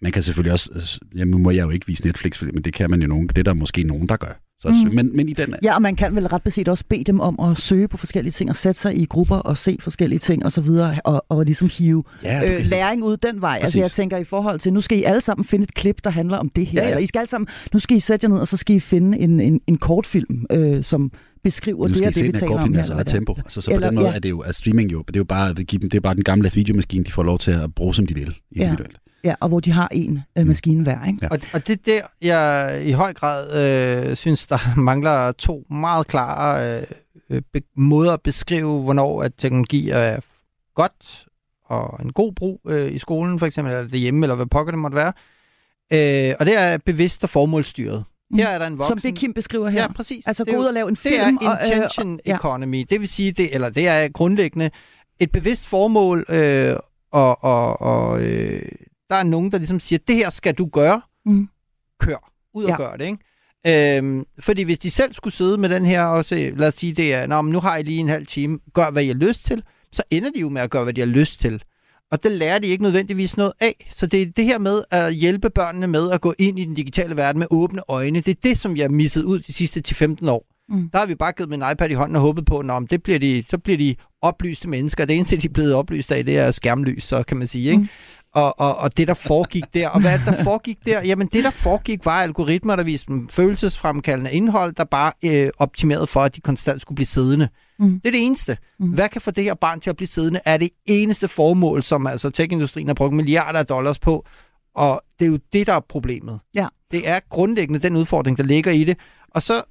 Speaker 5: Man kan selvfølgelig også, jamen må jeg jo ikke vise Netflix, men det kan man jo nogen, det er der måske nogen, der gør. Så,
Speaker 3: Mm.
Speaker 5: men, men i den,
Speaker 3: Ja, og man kan vel ret beset også bede dem om at søge på forskellige ting og sætte sig i grupper og se forskellige ting og så videre og, og ligesom hive
Speaker 5: ja, du
Speaker 3: øh, læring ud den vej. Altså
Speaker 5: Præcis.
Speaker 3: jeg tænker i forhold til, nu skal I alle sammen finde et klip, der handler om det her.
Speaker 5: Ja, ja.
Speaker 3: Eller I skal alle sammen, nu skal I sætte jer ned, og så skal I finde en, en, en kortfilm, øh, som beskriver
Speaker 5: nu
Speaker 3: det
Speaker 5: skal
Speaker 3: og det, vi taler om det er.
Speaker 5: tempo. Altså, så på
Speaker 3: Eller-
Speaker 5: den måde
Speaker 3: ja.
Speaker 5: er det jo, at streaming jo, det er jo bare, det er bare den gamle videomaskine, de får lov til at bruge, som de vil, individuelt.
Speaker 3: Ja, og hvor de har en øh, maskine hver, ikke?
Speaker 5: Ja.
Speaker 4: Og, og det er der, jeg i høj grad øh, synes, der mangler to meget klare øh, øh, be- måder at beskrive, hvornår at teknologi er godt og en god brug øh, i skolen, for eksempel, eller derhjemme, eller hvad pokker det måtte være. Øh, og det er bevidst og formålsstyret. Her er der en voksen...
Speaker 3: Som det Kim beskriver her.
Speaker 4: Ja, præcis.
Speaker 3: altså
Speaker 4: Det er
Speaker 3: gå ud og lave en film.
Speaker 4: det er
Speaker 3: og, øh,
Speaker 4: intention
Speaker 3: ja.
Speaker 4: economy. Det vil sige, det, eller det er grundlæggende et bevidst formål, øh, og, og, og øh, der er nogen, der ligesom siger, det her skal du gøre.
Speaker 3: Mm.
Speaker 4: Kør. Ud og
Speaker 3: Ja.
Speaker 4: gør det, ikke? Øhm, fordi hvis de selv skulle sidde med den her og se, lad os sige, det er, Nå, men nu har I lige en halv time, gør hvad I har lyst til, så ender de jo med at gøre, hvad de har lyst til. Og det lærer de ikke nødvendigvis noget af. Så det er det her med at hjælpe børnene med at gå ind i den digitale verden med åbne øjne. Det er det, som jeg har misset ud de sidste 10-15 år.
Speaker 3: Mm.
Speaker 4: Der har vi bare givet dem en iPad i hånden og håbet på, at det bliver de, så bliver de oplyste mennesker. Det eneste, de er blevet oplyst af, det er skærmlys, så kan man sige. Ikke?
Speaker 3: Mm.
Speaker 4: Og, og, og det, der foregik der. Og hvad er der foregik der? Jamen, det, der foregik, var algoritmer, der viste dem følelsesfremkaldende indhold, der bare øh, optimerede for, at de konstant skulle blive siddende.
Speaker 3: Mm.
Speaker 4: Det er det eneste.
Speaker 3: Mm.
Speaker 4: Hvad kan få det her barn til at blive siddende, er det eneste formål, som altså tech-industrien har brugt milliarder af dollars på. Og det er jo det, der er problemet.
Speaker 3: Ja.
Speaker 4: Det er grundlæggende den udfordring, der ligger i det. Og så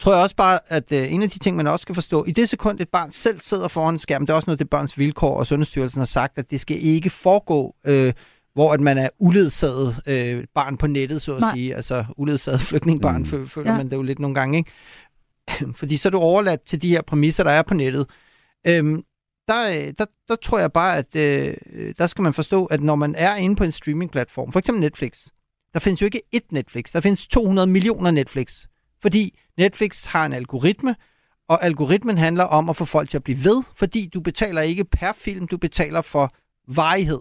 Speaker 4: tror jeg også bare, at øh, en af de ting, man også skal forstå, i det sekund, et barn selv sidder foran en skærm, det er også noget, det børns vilkår og Sundhedsstyrelsen har sagt, at det skal ikke foregå øh, hvor at man er uledsaget øh, barn på nettet, så at
Speaker 3: Nej.
Speaker 4: sige. Altså uledsaget flygtningebarn,
Speaker 5: Mm.
Speaker 4: føler
Speaker 3: Ja.
Speaker 4: ja. man det jo lidt nogle gange, ikke? Fordi så er du overladt til de her præmisser, der er på nettet. Øhm, der, øh, der, der tror jeg bare, at øh, der skal man forstå, at når man er inde på en streamingplatform, for eksempel Netflix, der findes jo ikke ét Netflix, der findes 200 millioner Netflix. Fordi Netflix har en algoritme, og algoritmen handler om at få folk til at blive ved, fordi du betaler ikke per film, du betaler for varighed.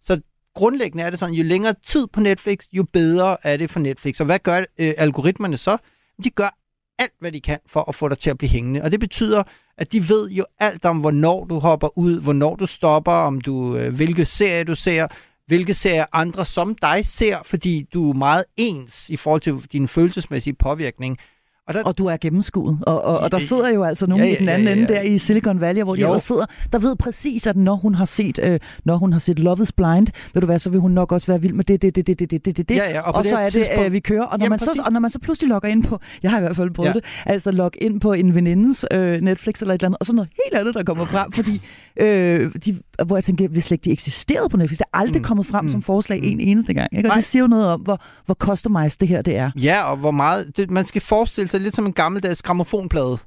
Speaker 4: Så grundlæggende er det sådan, jo længere tid på Netflix, jo bedre er det for Netflix. Og hvad gør øh, algoritmerne så? De gør alt, hvad de kan for at få dig til at blive hængende. Og det betyder, at de ved jo alt om, hvornår du hopper ud, hvornår du stopper, om du øh, hvilke serier du ser, hvilke serier andre som dig ser, fordi du er meget ens i forhold til din følelsesmæssige påvirkning. Og, der...
Speaker 3: og du er gennemskuet. Og, og, og der sidder jo altså nogen
Speaker 4: ja,
Speaker 3: ja, i den anden
Speaker 4: ja, ja, ja.
Speaker 3: ende der i Silicon Valley, hvor de
Speaker 4: jo.
Speaker 3: de sidder, der ved præcis, at når hun har set, øh, når hun har set Love is Blind, ved du hvad, så vil hun nok også være vild med det, det, det, det, det, det, det,
Speaker 4: ja, ja, og,
Speaker 3: og så er det, øh, vi kører. Og når,
Speaker 4: Jamen,
Speaker 3: man så, og når man så pludselig logger ind på, jeg har i hvert fald prøvet
Speaker 4: ja.
Speaker 3: det, altså log ind på en venindens øh, Netflix eller et eller andet, og så noget helt andet, der kommer frem, fordi øh, de, hvor jeg tænker, hvis slet ikke de eksisterede på Netflix, det er aldrig
Speaker 4: mm.
Speaker 3: kommet frem
Speaker 4: mm.
Speaker 3: som forslag
Speaker 4: mm.
Speaker 3: en eneste gang. Ikke? Og
Speaker 4: Nej.
Speaker 3: det siger jo noget om, hvor, hvor customized det her det er.
Speaker 4: Ja, og hvor meget, det, man skal forestille sig, lidt som en gammeldags gramofonplade,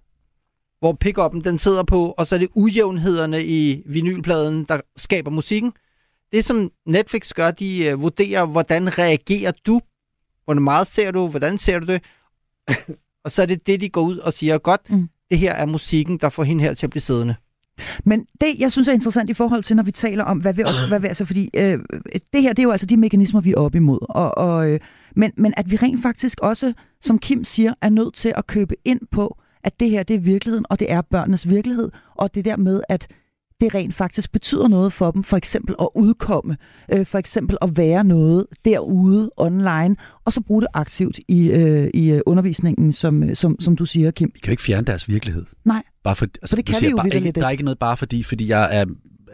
Speaker 4: hvor pick-up'en den sidder på, og så er det ujævnhederne i vinylpladen, der skaber musikken. Det, som Netflix gør, de øh, vurderer, hvordan reagerer du? Hvor meget ser du? Hvordan ser du det? og så er det det, de går ud og siger, godt,
Speaker 3: mm.
Speaker 4: det her er musikken, der får hende her til at blive siddende.
Speaker 3: Men det, jeg synes er interessant i forhold til, når vi taler om, hvad vi også, hvad vi, altså, fordi øh, det her, det er jo altså de mekanismer, vi er oppe imod. Og, og, øh, men, men at vi rent faktisk også, som Kim siger, er nødt til at købe ind på, at det her, det er virkeligheden, og det er børnenes virkelighed, og det der med, at det rent faktisk betyder noget for dem, for eksempel at udkomme, øh, for eksempel at være noget derude online, og så bruge det aktivt i, øh, i øh, undervisningen, som, øh, som, som du siger, Kim.
Speaker 5: Vi kan jo ikke fjerne deres virkelighed.
Speaker 3: Nej.
Speaker 5: Bare for, altså,
Speaker 3: det kan
Speaker 5: siger
Speaker 3: vi jo
Speaker 5: bare, ikke, Der er ikke noget bare fordi, fordi jeg er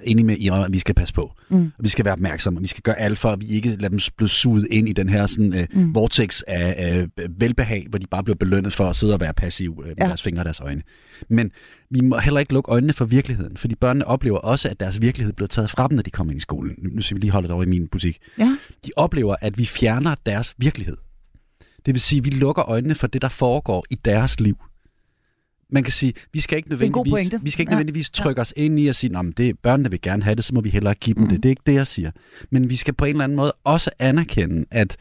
Speaker 5: enig med Ira, at vi skal passe på.
Speaker 3: Mm.
Speaker 5: Vi skal være opmærksomme, og vi skal gøre alt for, at vi ikke lader dem blive suget ind i den her sådan, uh,
Speaker 3: Mm.
Speaker 5: vortex af uh, velbehag, hvor de bare bliver belønnet for at sidde og være passiv uh, med
Speaker 3: Ja.
Speaker 5: deres fingre og deres øjne. Men vi må heller ikke lukke øjnene for virkeligheden, fordi børnene oplever også, at deres virkelighed bliver taget fra dem, når de kommer ind i skolen. Nu, nu skal vi lige holde det over i min butik.
Speaker 3: Ja.
Speaker 5: De oplever, at vi fjerner deres virkelighed. Det vil sige, at vi lukker øjnene for det, der foregår i deres liv. Man kan sige, vi skal ikke
Speaker 3: er
Speaker 5: nødvendigvis, vi skal ikke
Speaker 3: Ja.
Speaker 5: nødvendigvis trykke os ind i at sige, at det, børnene vil gerne have det, så må vi hellere give dem
Speaker 3: Mm.
Speaker 5: det. Det er ikke det, jeg siger. Men vi skal på en eller anden måde også anerkende, at,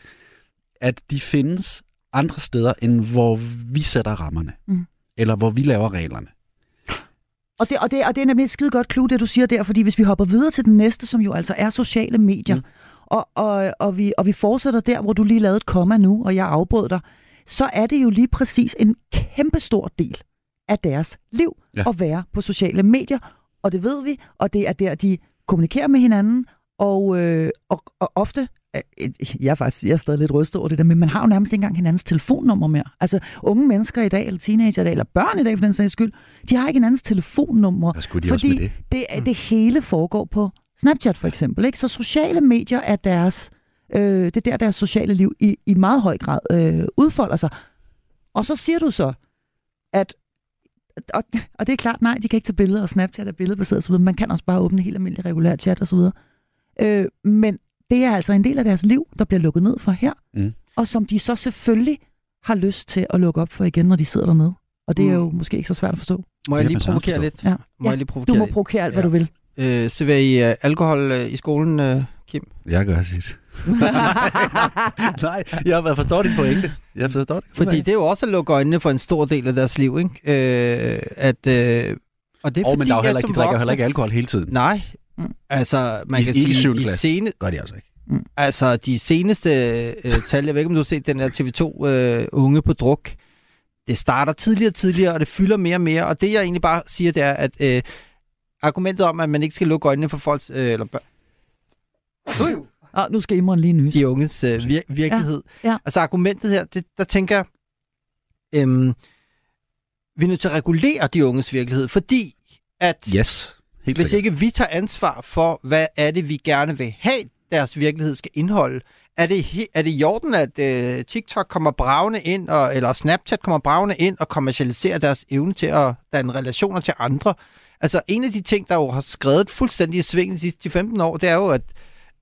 Speaker 5: at de findes andre steder, end hvor vi sætter rammerne.
Speaker 3: Mm.
Speaker 5: Eller hvor vi laver reglerne.
Speaker 3: Og det, og, det, og det er nemlig et skide godt clue, det du siger der, fordi hvis vi hopper videre til den næste, som jo altså er sociale medier, mm. Og, og, og, vi, og vi fortsætter der, hvor du lige lavede et komma nu, og jeg afbrød dig, så er det jo lige præcis en kæmpe stor del af deres liv ja. At være på sociale medier, og det ved vi, og det er der, de kommunikerer med hinanden, og, øh, og, og ofte, øh, jeg er faktisk jeg er stadig lidt rystet over det der, men man har jo nærmest ikke engang hinandens telefonnummer mere. Altså unge mennesker i dag, eller teenager i dag, eller børn i dag for den sags skyld, de har ikke hinandens telefonnumre,
Speaker 5: Hvad skulle de
Speaker 3: fordi
Speaker 5: også med det?
Speaker 3: det, er- det hele foregår på Snapchat for eksempel. Ikke? Så sociale medier er deres, øh, det er der, deres sociale liv i, i meget høj grad øh, udfolder sig. Og så siger du så, at og, og det er klart, nej, de kan ikke tage billeder, og Snapchat er billedbaseret osv. Man kan også bare åbne helt almindelig regulær chat osv. Øh, men det er altså en del af deres liv, der bliver lukket ned for her,
Speaker 5: Mm.
Speaker 3: og som de så selvfølgelig har lyst til at lukke op for igen, når de sidder dernede. Og det er
Speaker 4: Mm.
Speaker 3: jo måske ikke så svært at forstå.
Speaker 4: Må jeg lige provokere lidt?
Speaker 3: Ja.
Speaker 4: Må
Speaker 3: Ja,
Speaker 4: jeg lige
Speaker 3: Du
Speaker 4: provokere
Speaker 3: må
Speaker 4: lidt?
Speaker 3: provokere alt, hvad
Speaker 4: Ja.
Speaker 3: du vil.
Speaker 4: Øh, serverer I uh, alkohol uh, i skolen, uh, Kim?
Speaker 5: Jeg gør sit. Nej, jeg forstår din pointe. Jeg forstår det.
Speaker 4: Fordi det er jo også at lukke øjnene for en stor del af deres liv, ikke? Øh, at, øh, og det er
Speaker 5: oh,
Speaker 4: fordi,
Speaker 5: men der er jo heller ikke, de drikker
Speaker 4: voksne-
Speaker 5: heller ikke alkohol hele tiden.
Speaker 4: Nej,
Speaker 3: Mm.
Speaker 4: altså man
Speaker 5: I-
Speaker 4: kan
Speaker 5: ikke
Speaker 4: sige, de, sene,
Speaker 5: Gør de altså ikke.
Speaker 4: altså de seneste øh, tal, jeg ved ikke om du har set den der TV2 øh, unge på druk, det starter tidligere og tidligere, og det fylder mere og mere, og det jeg egentlig bare siger, det er, at øh, argumentet om, at man ikke skal lukke øjnene for folks, øh, eller børn,
Speaker 3: Ah, nu skal Imran lige nys.
Speaker 4: de unges øh, vir- virkelighed.
Speaker 3: Ja, ja.
Speaker 4: Altså argumentet her, det, der tænker jeg, øhm, vi er nødt til at regulere de unges virkelighed, fordi at
Speaker 5: Yes, helt
Speaker 4: hvis
Speaker 5: sikkert.
Speaker 4: ikke vi tager ansvar for, hvad er det, vi gerne vil have, deres virkelighed skal indeholde, er det, er det i orden, at øh, TikTok kommer bravende ind, og, eller Snapchat kommer bravende ind og kommercialiserer deres evne til at danne relationer til andre? Altså en af de ting, der jo har skrevet fuldstændig i sving de sidste 15 år, det er jo, at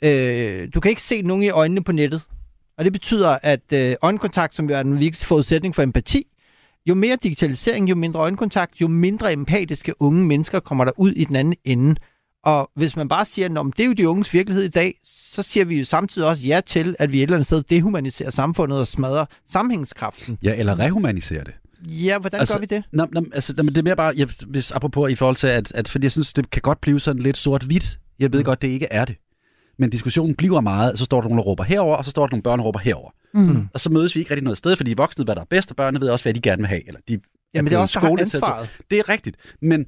Speaker 4: øh, du kan ikke se nogen i øjnene på nettet. Og det betyder, at øh, øjenkontakt, som jo er den vigtigste forudsætning for empati, jo mere digitalisering, jo mindre øjenkontakt, jo mindre empatiske unge mennesker kommer der ud i den anden ende. Og hvis man bare siger, at det er jo de unges virkelighed i dag, så siger vi jo samtidig også ja til, at vi et eller andet sted dehumaniserer samfundet og smadrer sammenhængskraften.
Speaker 5: Ja, eller rehumaniserer det.
Speaker 4: Ja, hvordan altså, gør vi det?
Speaker 5: Nå, nå, altså, nå, det er mere bare, jeg, hvis, apropos i forhold til, at, at fordi jeg synes, det kan godt blive sådan lidt sort-hvidt. Jeg ved mm. godt, det ikke er det. Men diskussionen bliver meget, så står der nogen, der råber herover, og så står der nogle børn, der råber herover. Mm. Og så mødes vi ikke rigtig noget sted, fordi de voksne hvad der er bedst, og børnene ved også, hvad de gerne vil have. Eller de
Speaker 4: Jamen det er også skole ansvaret.
Speaker 5: Det er rigtigt. Men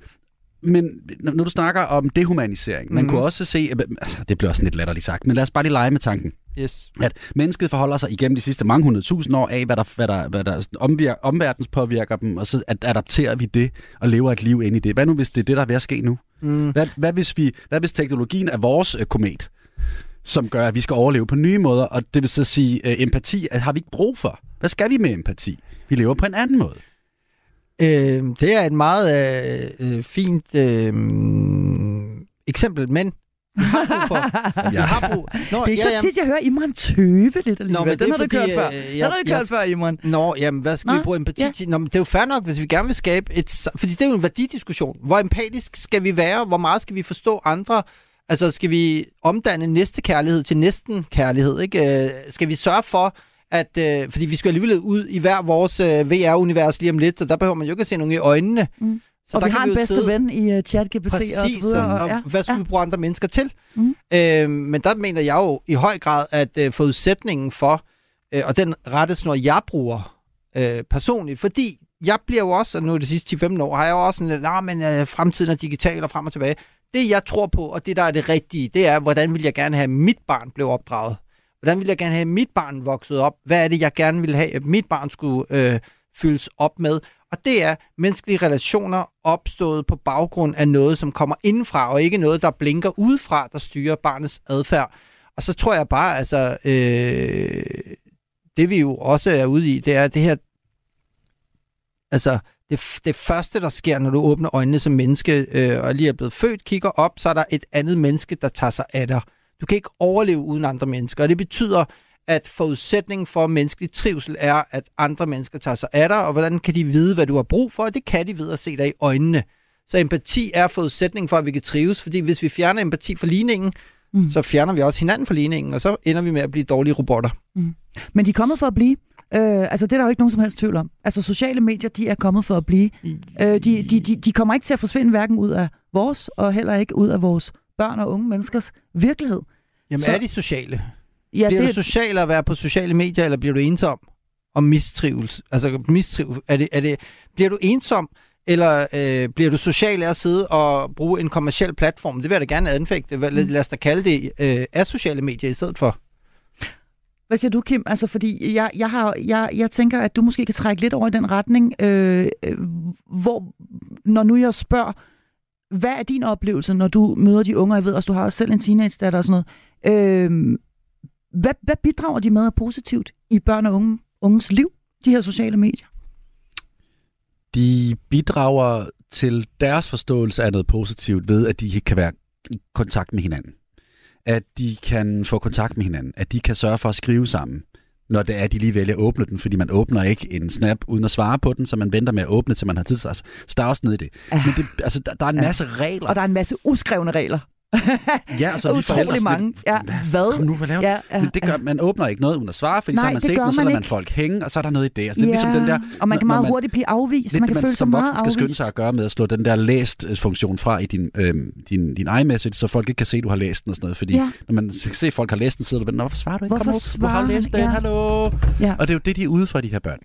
Speaker 5: men når du snakker om dehumanisering, man mm. kunne også se, altså, det bliver også lidt latterligt sagt, men lad os bare lige lege med tanken.
Speaker 4: Yes.
Speaker 5: At mennesket forholder sig igennem de sidste mange hundredtusind år af, hvad der, hvad der, hvad der omvirker, omverdens påvirker dem, og så at adapterer vi det og lever et liv ind i det. Hvad nu, hvis det er det, der er ved at ske nu? Mm. Hvad, hvad, hvis vi, hvad hvis teknologien er vores øh, komet, som gør, at vi skal overleve på nye måder, og det vil så sige, øh, empati at har vi ikke brug for. Hvad skal vi med empati? Vi lever på en anden måde.
Speaker 4: Øh, det er et meget øh, øh, fint øh, eksempel, men vi har brug for.
Speaker 3: Vi har brug. Nå, det er ikke ja, så tit, jeg hører Imran tøve lidt alligevel. Nå, men den har du kørt før. Øh, den har du kørt før, Imran.
Speaker 4: Nå, jamen, hvad skal Nå, vi bruge empati ja. til? Nå, men det er jo fair nok, hvis vi gerne vil skabe et... Fordi det er jo en værdidiskussion. Hvor empatisk skal vi være? Hvor meget skal vi forstå andre? Altså, skal vi omdanne næste kærlighed til næsten kærlighed? Ikke? Øh, skal vi sørge for, at, øh, fordi vi skal alligevel ud i hver vores øh, VR-univers lige om lidt, og der behøver man jo ikke at se nogen i øjnene. Mm.
Speaker 3: Så og der vi har vi en bedste sidde... ven i uh, ChatGPT
Speaker 4: og så videre. Og, og ja, hvad skulle ja. vi bruge andre mennesker til? Mm. Øh, men der mener jeg jo i høj grad, at øh, forudsætningen for, øh, og den rettesnor, jeg bruger øh, personligt, fordi jeg bliver jo også, og nu de sidste 10-15 år, har jeg jo også sådan lidt, nej, men øh, fremtiden er digital og frem og tilbage. Det jeg tror på, og det der er det rigtige, det er, hvordan vil jeg gerne have, at mit barn blev opdraget? Hvordan vil jeg gerne have, at mit barn voksede op? Hvad er det, jeg gerne vil have, at mit barn skulle øh, fyldes op med? Og det er menneskelige relationer opstået på baggrund af noget, som kommer indenfra, og ikke noget, der blinker udefra, der styrer barnets adfærd. Og så tror jeg bare, altså, øh, det vi jo også er ude i, det er det her, altså, det, det første, der sker, når du åbner øjnene som menneske, øh, og lige er blevet født, kigger op, så er der et andet menneske, der tager sig af dig. Du kan ikke overleve uden andre mennesker, og det betyder, at forudsætningen for menneskelig trivsel er, at andre mennesker tager sig af dig, og hvordan kan de vide, hvad du har brug for, og det kan de ved at se dig i øjnene. Så empati er forudsætningen for, at vi kan trives, fordi hvis vi fjerner empati for ligningen, mm. så fjerner vi også hinanden for ligningen, og så ender vi med at blive dårlige robotter. Mm.
Speaker 3: Men de er kommet for at blive. Øh, altså, det er der jo ikke nogen som helst tvivl om. Altså, sociale medier, de er kommet for at blive. Øh, de, de, de, de kommer ikke til at forsvinde hverken ud af vores, og heller ikke ud af vores børn og unge menneskers virkelighed.
Speaker 4: Jamen, så, er de sociale? Ja, bliver det... du social at være på sociale medier, eller bliver du ensom? Og mistrives? Altså, mistrives. Er det, er det, bliver du ensom, eller øh, bliver du social af at sidde og bruge en kommersiel platform? Det vil jeg da gerne anfægte. Lad os da kalde det øh, asociale medier i stedet for.
Speaker 3: Hvad siger du, Kim? Altså, fordi jeg, jeg, har, jeg, jeg tænker, at du måske kan trække lidt over i den retning, øh, øh hvor, når nu jeg spørger, hvad er din oplevelse, når du møder de unge? Jeg ved også, du har også selv en teenage-datter og sådan noget. Øh, hvad, hvad bidrager de med positivt i børn og unge, unges liv, de her sociale medier?
Speaker 5: De bidrager til deres forståelse af noget positivt ved, at de kan være i kontakt med hinanden at de kan få kontakt med hinanden, at de kan sørge for at skrive sammen, når det er, at de lige vælger at åbne den, fordi man åbner ikke en snap uden at svare på den, så man venter med at åbne, til man har tid. Altså, så der er også noget i det. Ja. Men det, altså, der, der er en masse ja. regler.
Speaker 3: Og der er en masse uskrevne regler.
Speaker 5: ja, altså, vi
Speaker 3: Utrolig mange. Lidt, ja, hvad?
Speaker 5: Kom nu, hvad laver ja, ja, det gør, man åbner ikke noget uden at svare, fordi Nej, så har man set den, så lader man folk hænge, og så er der noget i det. Altså, det er ligesom den der,
Speaker 3: og man kan meget man, hurtigt blive afvist. Lidt, man kan man, føle sig meget afvist.
Speaker 5: skal skynde sig at gøre med at slå den der læst-funktion fra i din, øh, din, din iMessage, så folk ikke kan se, at du har læst den og sådan noget. Fordi ja. når man kan se, at folk har læst den, så er du hvorfor svarer du ikke? Hvorfor Kom du har læst den, ja. hallo? Ja. Og det er jo det, de er ude for, de her børn.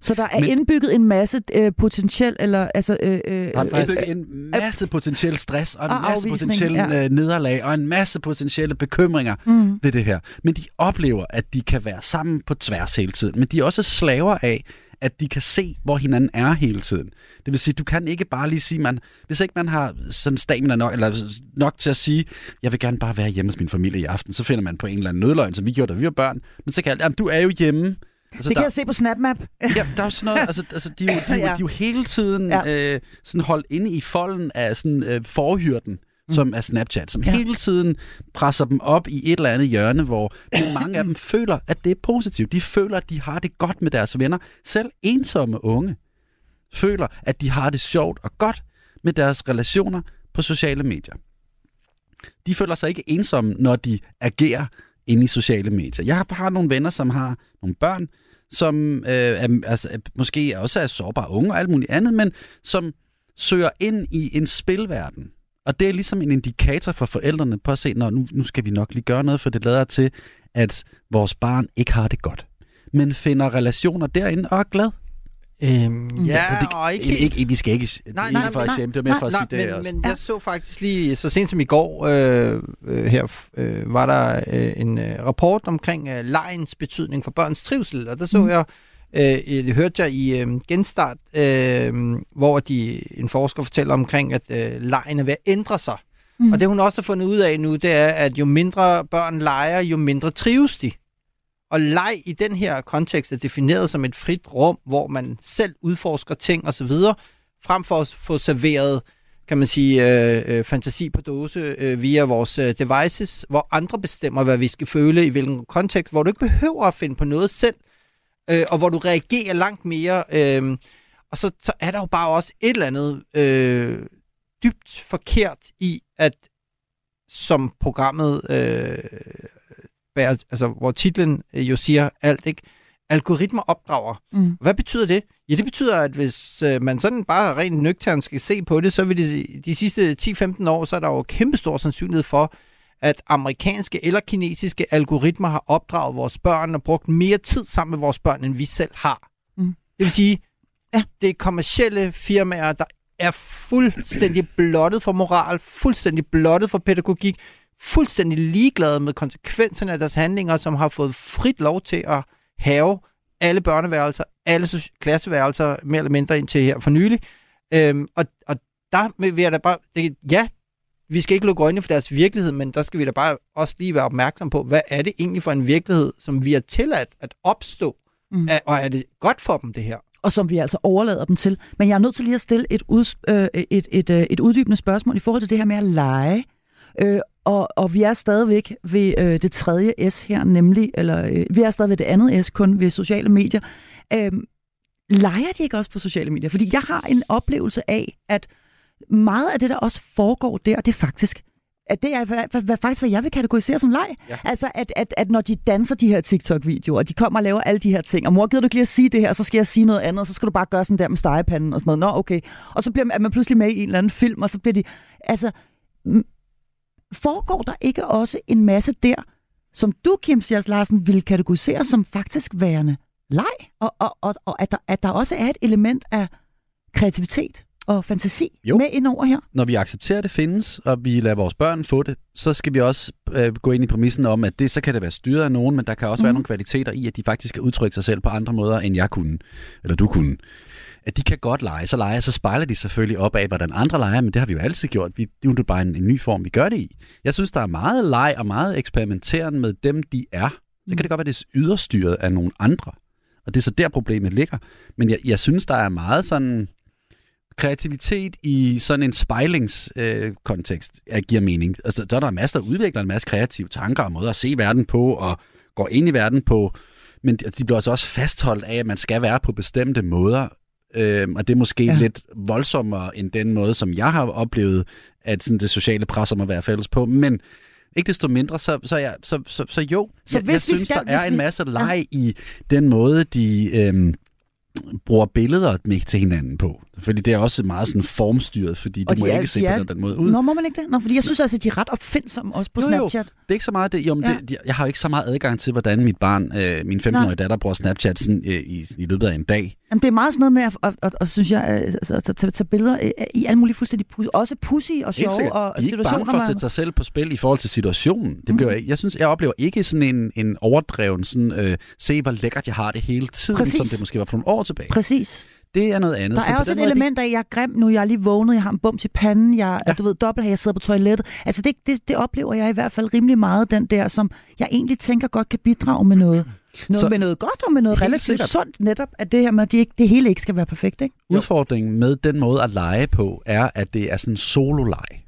Speaker 3: Så der er Men, indbygget en masse øh, potentiel, eller altså... Øh, øh,
Speaker 5: der er indbygget en masse potentiel stress, og en og masse potentiel ja. øh, nederlag, og en masse potentielle bekymringer mm. ved det her. Men de oplever, at de kan være sammen på tværs hele tiden. Men de er også slaver af, at de kan se, hvor hinanden er hele tiden. Det vil sige, du kan ikke bare lige sige, man, hvis ikke man har sådan stamina nok, eller nok til at sige, jeg vil gerne bare være hjemme hos min familie i aften, så finder man på en eller anden nødløgn, som vi gjorde, da vi var børn. Men så kan jeg, jamen, du er jo hjemme,
Speaker 3: Altså, det kan der, jeg se på SnapMap.
Speaker 5: ja, der er jo sådan noget, altså, altså de, er jo, de, ja. de er jo hele tiden ja. øh, sådan holdt inde i folden af sådan øh, forhyrten mm. som er Snapchat, som
Speaker 3: Ja.
Speaker 5: hele tiden presser dem op i et eller andet hjørne, hvor mange af dem føler, at det er positivt. De føler, at de har det godt med deres venner. Selv ensomme unge føler, at de har det sjovt og godt med deres relationer på sociale medier. De føler sig ikke ensomme, når de agerer inde i sociale medier. Jeg har nogle venner, som har nogle børn, som øh, er, altså, måske også er sårbare unge og alt muligt andet, men som søger ind i en spilverden. Og det er ligesom en indikator for forældrene på at se, når nu, nu skal vi nok lige gøre noget, for det lader til, at vores barn ikke har det godt. Men finder relationer derinde og er glad.
Speaker 4: Øhm, ja,
Speaker 5: Og det,
Speaker 4: og ikke,
Speaker 5: ikke, ikke, vi skal ikke,
Speaker 4: Nej,
Speaker 5: nej, ikke for
Speaker 4: nej,
Speaker 5: at det var mere
Speaker 3: nej,
Speaker 5: for at
Speaker 4: Nej,
Speaker 5: sige det
Speaker 4: men,
Speaker 5: også.
Speaker 4: men jeg så faktisk lige, så sent som i går, øh, øh, her øh, var der øh, en øh, rapport omkring øh, lejens betydning for børns trivsel, og der så
Speaker 3: Mm.
Speaker 4: jeg, øh, det hørte jeg i øh, Genstart, øh, hvor de, en forsker fortæller omkring, at øh, lejen er ved at ændre sig.
Speaker 3: Mm.
Speaker 4: Og det hun også har fundet ud af nu, det er, at jo mindre børn leger, jo mindre trives de. Og leg i den her kontekst er defineret som et frit rum, hvor man selv udforsker ting osv., frem for at få serveret kan man sige, øh, øh, fantasi på dåse øh, via vores øh, devices, hvor andre bestemmer, hvad vi skal føle i hvilken kontekst, hvor du ikke behøver at finde på noget selv, øh, og hvor du reagerer langt mere. Øh, og så, så er der jo bare også et eller andet øh, dybt forkert i, at som programmet, øh, bærer, altså, hvor titlen øh, jo siger alt, ikke? algoritmer opdrager.
Speaker 3: Mm.
Speaker 4: Hvad betyder det? Ja, det betyder, at hvis øh, man sådan bare rent nøgtern skal se på det, så vil det de sidste 10-15 år, så er der jo kæmpestor sandsynlighed for, at amerikanske eller kinesiske algoritmer har opdraget vores børn og brugt mere tid sammen med vores børn, end vi selv har.
Speaker 3: Mm.
Speaker 4: Det vil sige,
Speaker 3: Ja.
Speaker 4: det er kommercielle firmaer, der er fuldstændig blottet for moral, fuldstændig blottet for pædagogik, fuldstændig ligeglade med konsekvenserne af deres handlinger, som har fået frit lov til at have alle børneværelser, alle klasseværelser, mere eller mindre indtil her for nylig. Øhm, og, og der vil jeg da bare, det, ja, vi skal ikke lukke øjnene for deres virkelighed, men der skal vi da bare også lige være opmærksom på, hvad er det egentlig for en virkelighed, som vi er tilladt at opstå,
Speaker 3: Mm.
Speaker 4: og er det godt for dem, det her?
Speaker 3: og som vi altså overlader dem til. Men jeg er nødt til lige at stille et, ud, øh, et, et, øh, et uddybende spørgsmål i forhold til det her med at lege. Øh, og, og vi er stadigvæk ved øh, det tredje S her, nemlig, eller øh, vi er stadig ved det andet S, kun ved sociale medier. Øh, leger de ikke også på sociale medier? Fordi jeg har en oplevelse af, at meget af det, der også foregår der, det er faktisk at det er faktisk, hvad jeg vil kategorisere som leg. Ja. Altså, at, at, at når de danser de her TikTok-videoer, og de kommer og laver alle de her ting, og mor, gider du ikke lige at sige det her, så skal jeg sige noget andet, og så skal du bare gøre sådan der med stegepanden og sådan noget. Nå, okay. Og så bliver man, man pludselig med i en eller anden film, og så bliver de... Altså, foregår der ikke også en masse der, som du, Kim Sias Larsen, vil kategorisere som faktisk værende leg? Og, og, og, og at, der, at der også er et element af kreativitet og fantasi
Speaker 5: Jo.
Speaker 3: med indover her?
Speaker 5: når vi accepterer, at det findes, og vi lader vores børn få det, så skal vi også øh, gå ind i præmissen om, at det så kan det være styret af nogen, men der kan også mm. være
Speaker 3: Mhm.
Speaker 5: nogle kvaliteter i, at de faktisk kan udtrykke sig selv på andre måder, end jeg kunne, eller du kunne. At de kan godt lege, så leger, så spejler de selvfølgelig op af, hvordan andre leger, men det har vi jo altid gjort. Vi, det er jo bare en, en ny form, vi gør det i. Jeg synes, der er meget leg og meget eksperimenteren med dem, de er. Så kan det godt være, det er yderstyret af nogle andre. Og det er så der, problemet ligger. Men jeg, jeg synes, der er meget sådan kreativitet i sådan en spejlingskontekst øh, kontekst, giver mening. Altså, der er der masser, der udvikler en masse kreative tanker og måder at se verden på, og går ind i verden på. Men de de bliver altså også fastholdt af, at man skal være på bestemte måder. Øhm, og det er måske
Speaker 3: Ja.
Speaker 5: lidt voldsommere end den måde, som jeg har oplevet, at sådan det sociale presser mig at være fælles på. Men ikke desto mindre, så, så, jeg, så, så, så jo,
Speaker 3: Så
Speaker 5: jeg,
Speaker 3: hvis
Speaker 5: jeg
Speaker 3: vi
Speaker 5: synes,
Speaker 3: skal-
Speaker 5: der er en
Speaker 3: vi-
Speaker 5: masse leg i den måde, de øhm, bruger billeder med til hinanden på. Selvfølgelig, det er også meget sådan formstyret, fordi
Speaker 3: Og
Speaker 5: du må
Speaker 3: de er-
Speaker 5: ikke se
Speaker 3: de
Speaker 5: på
Speaker 3: er-
Speaker 5: den, den måde ud.
Speaker 3: Nå, må man ikke det? Nå, fordi jeg synes altså, at de er ret opfindsomme også på
Speaker 5: Jo, jo.
Speaker 3: Snapchat.
Speaker 5: Det er ikke så meget det. Jo, men
Speaker 3: Ja.
Speaker 5: ja. det, jeg har jo ikke så meget adgang til, hvordan mit barn, øh, min 15-årige datter, bruger Snapchat sådan, øh, i, i løbet af en dag.
Speaker 3: Jamen, det er meget sådan noget med at, at, at, at synes jeg, at, at, tage, tage billeder i alle mulige fuldstændig pussy, også pussy og sjove og
Speaker 5: De er ikke bange for at sætte sig selv på spil i forhold til situationen. Det bliver jeg, ikke. jeg synes, jeg oplever ikke sådan en, en overdreven sådan, øh, se hvor lækkert jeg har det hele tiden,
Speaker 3: Præcis.
Speaker 5: som det måske var for nogle år tilbage.
Speaker 3: Præcis.
Speaker 5: Det er noget andet.
Speaker 3: Der
Speaker 5: Så
Speaker 3: er
Speaker 5: på
Speaker 3: også et
Speaker 5: måde
Speaker 3: element af, at jeg er grim nu, jeg er lige vågnet, jeg har en bums i panden, jeg. Ja. du ved, dobbelt jeg sidder på toilettet. Altså det, det, det oplever jeg i hvert fald rimelig meget, den der, som jeg egentlig tænker godt kan bidrage med noget. Noget
Speaker 5: Så-
Speaker 3: med noget godt og med noget relativt
Speaker 5: sikkert.
Speaker 3: sundt, netop at det her med, at de ikke, det hele ikke skal være perfekt, ikke?
Speaker 5: Udfordringen med den måde at lege på, er, at det er sådan en solo-leg.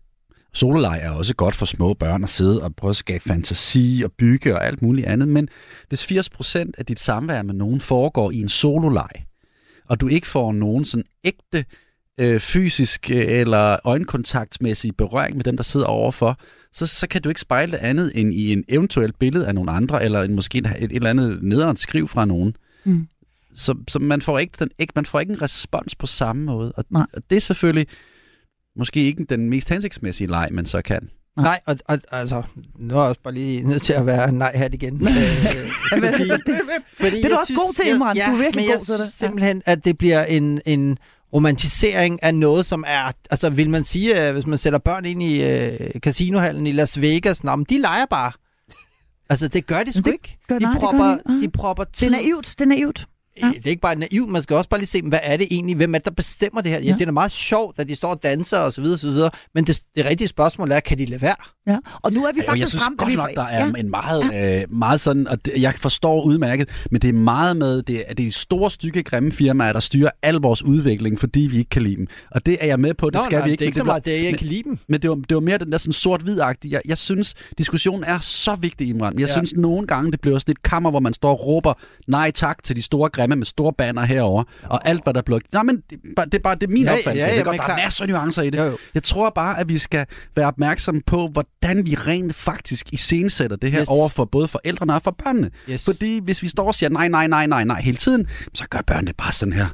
Speaker 5: Sololeg er også godt for små børn at sidde og prøve at skabe fantasi og bygge og alt muligt andet, men hvis 80% af dit samvær med nogen foregår i en sololeg, og du ikke får nogen sådan ægte øh, fysisk øh, eller øjenkontaktmæssig berøring med dem, der sidder overfor, så, så kan du ikke spejle det andet end i en eventuelt billede af nogle andre, eller en, måske et, et eller andet nederen skriv fra nogen.
Speaker 3: Mm.
Speaker 5: Så, så man, får ikke den, ikke, man får ikke en respons på samme måde. Og,
Speaker 3: Nej.
Speaker 5: og det er selvfølgelig måske ikke den mest hensigtsmæssige leg, man så kan.
Speaker 3: Nej.
Speaker 4: Nej, og, og altså, nu er jeg også bare lige nødt til at være nej hat igen. øh,
Speaker 3: altså, det-
Speaker 4: fordi
Speaker 3: det er du også god til, Imran.
Speaker 4: Jeg,
Speaker 3: Du er
Speaker 4: ja,
Speaker 3: virkelig
Speaker 4: men jeg
Speaker 3: god til det.
Speaker 4: synes simpelthen, at det bliver en, en romantisering af noget, som er... Altså, vil man sige, at hvis man sætter børn ind i øh, casinohallen i Las Vegas, nå, men de leger bare. Altså, det gør de sgu
Speaker 3: det
Speaker 4: ikke.
Speaker 3: gør-
Speaker 4: de,
Speaker 3: nej, det gør
Speaker 4: propper,
Speaker 3: de. Nej.
Speaker 4: de propper
Speaker 3: Det
Speaker 4: tid.
Speaker 3: er naivt, det er naivt. Ja.
Speaker 4: Ja. Det er ikke bare naivt, man skal også bare lige se, hvad er det egentlig, hvem er det, der bestemmer det her? Ja,
Speaker 3: Ja.
Speaker 4: det er da meget sjovt, at de står og danser og så videre, så videre. men det, det rigtige spørgsmål er, kan de lade være?
Speaker 3: Ja. Og nu er vi faktisk
Speaker 5: jeg synes
Speaker 3: frem...
Speaker 5: godt nok, der er
Speaker 3: ja.
Speaker 5: ja. en meget, øh, meget sådan, og det, jeg forstår udmærket, men det er meget med, det er, det er de store, stykke, grimme firmaer, der styrer al vores udvikling, fordi vi ikke kan lide dem. Og det er jeg med på, det
Speaker 4: Nå,
Speaker 5: skal
Speaker 4: nej,
Speaker 5: vi ikke.
Speaker 4: det er ikke så meget det, jeg
Speaker 5: men-
Speaker 4: ikke kan lide dem.
Speaker 5: Men det var, det var mere den der sådan sort hvid jeg, jeg synes, diskussionen er så vigtig, Imran. Jeg
Speaker 4: Ja.
Speaker 5: ja. synes nogle gange, det bliver også lidt kammer, hvor man står og råber nej tak til de store grimme med store banner herover og alt, hvad der bliver... Nej, men det, er bare- det er bare det er min
Speaker 4: Ja,
Speaker 5: opfattelse.
Speaker 4: ja,
Speaker 5: det
Speaker 4: ja,
Speaker 5: er godt, der er masser af nuancer i det.
Speaker 4: Jo, jo.
Speaker 5: Jeg tror bare, at vi skal være opmærksomme på, hvordan vi rent faktisk iscenesætter det her
Speaker 4: Yes.
Speaker 5: over for både forældrene og for børnene.
Speaker 4: Yes.
Speaker 5: Fordi hvis vi står og siger nej, nej, nej, nej, nej hele tiden, så gør børnene bare sådan her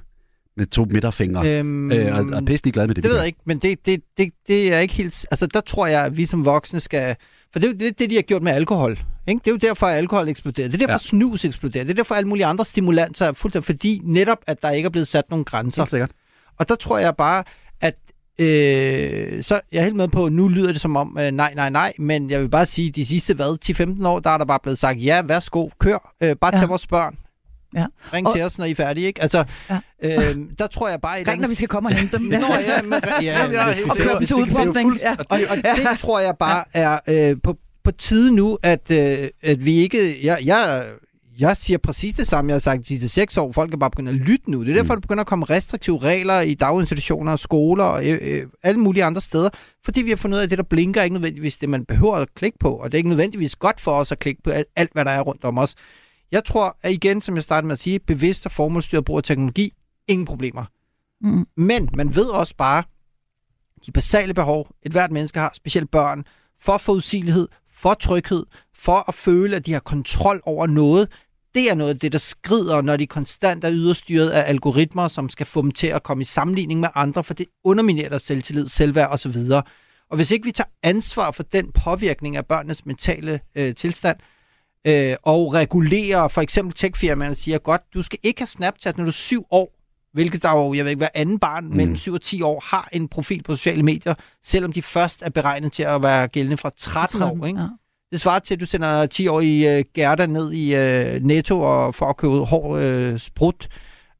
Speaker 5: med to midterfingre.
Speaker 4: Øhm,
Speaker 5: Øh, og, og er pisse glade med det.
Speaker 4: Det ved jeg ikke, men det, det, det, det er ikke helt... Altså, der tror jeg, at vi som voksne skal... For det er jo det, det, de har gjort med alkohol. Ikke? Det er jo derfor, at alkohol eksploderer. Det er derfor, ja. Snus eksploderer. Det er derfor, alle mulige andre stimulanser er fuldt af, fordi netop, at der ikke er blevet sat nogle grænser.
Speaker 5: Helt sikkert.
Speaker 4: Og der tror jeg bare, at øh, så jeg er helt med på, nu lyder det som om, øh, nej, nej, nej, men jeg vil bare sige, de sidste, hvad, 10-15 år, der er der bare blevet sagt, ja, værsgo, kør, øh, bare
Speaker 3: Ja.
Speaker 4: tag vores børn.
Speaker 3: Ja.
Speaker 4: Ring
Speaker 3: Og-
Speaker 4: til os, når I er færdige, ikke? Altså,
Speaker 3: Ja.
Speaker 4: øh, der tror jeg bare... et
Speaker 3: Ring, når vi skal komme og hente dem.
Speaker 4: Nå, ja, men, ja,
Speaker 5: er helt
Speaker 3: og køre dem til udpumpning. Ja.
Speaker 4: og, og det tror jeg bare er øh, på, på tide nu, at, øh, at vi ikke... Jeg, jeg, jeg siger præcis det samme, jeg har sagt de sidste seks år. Folk er bare begyndt at lytte nu. Det er derfor, der begynder at komme restriktive regler i daginstitutioner, og skoler og øh, øh, alle mulige andre steder. Fordi vi har fundet ud af, at det, der blinker, er ikke nødvendigvis det, man behøver at klikke på. Og det er ikke nødvendigvis godt for os at klikke på alt hvad der er rundt om os. Jeg tror, at igen, som jeg startede med at sige, bevidst og formålstyret brug af teknologi, ingen problemer.
Speaker 3: Mm.
Speaker 4: Men man ved også bare, de basale behov, et hvert menneske har, specielt børn, for forudsigelighed, for tryghed, for at føle, at de har kontrol over noget, det er noget af det, der skrider, når de konstant er yderstyret af algoritmer, som skal få dem til at komme i sammenligning med andre, for det underminerer deres selvtillid, selvværd osv. Og hvis ikke vi tager ansvar for den påvirkning af børnenes mentale øh, tilstand, øh, og regulerer, for eksempel techfirmaerne siger, godt, du skal ikke have Snapchat, når du er syv år, hvilket der jo, jeg ved ikke, hver anden barn mm. mellem 7 og 10 år har en profil på sociale medier, selvom de først er beregnet til at være gældende fra 13, 13 år. Ikke?
Speaker 3: Ja.
Speaker 4: Det svarer til, at du sender 10 år i uh, Gerda ned i uh, Netto og for at købe hård uh, sprut,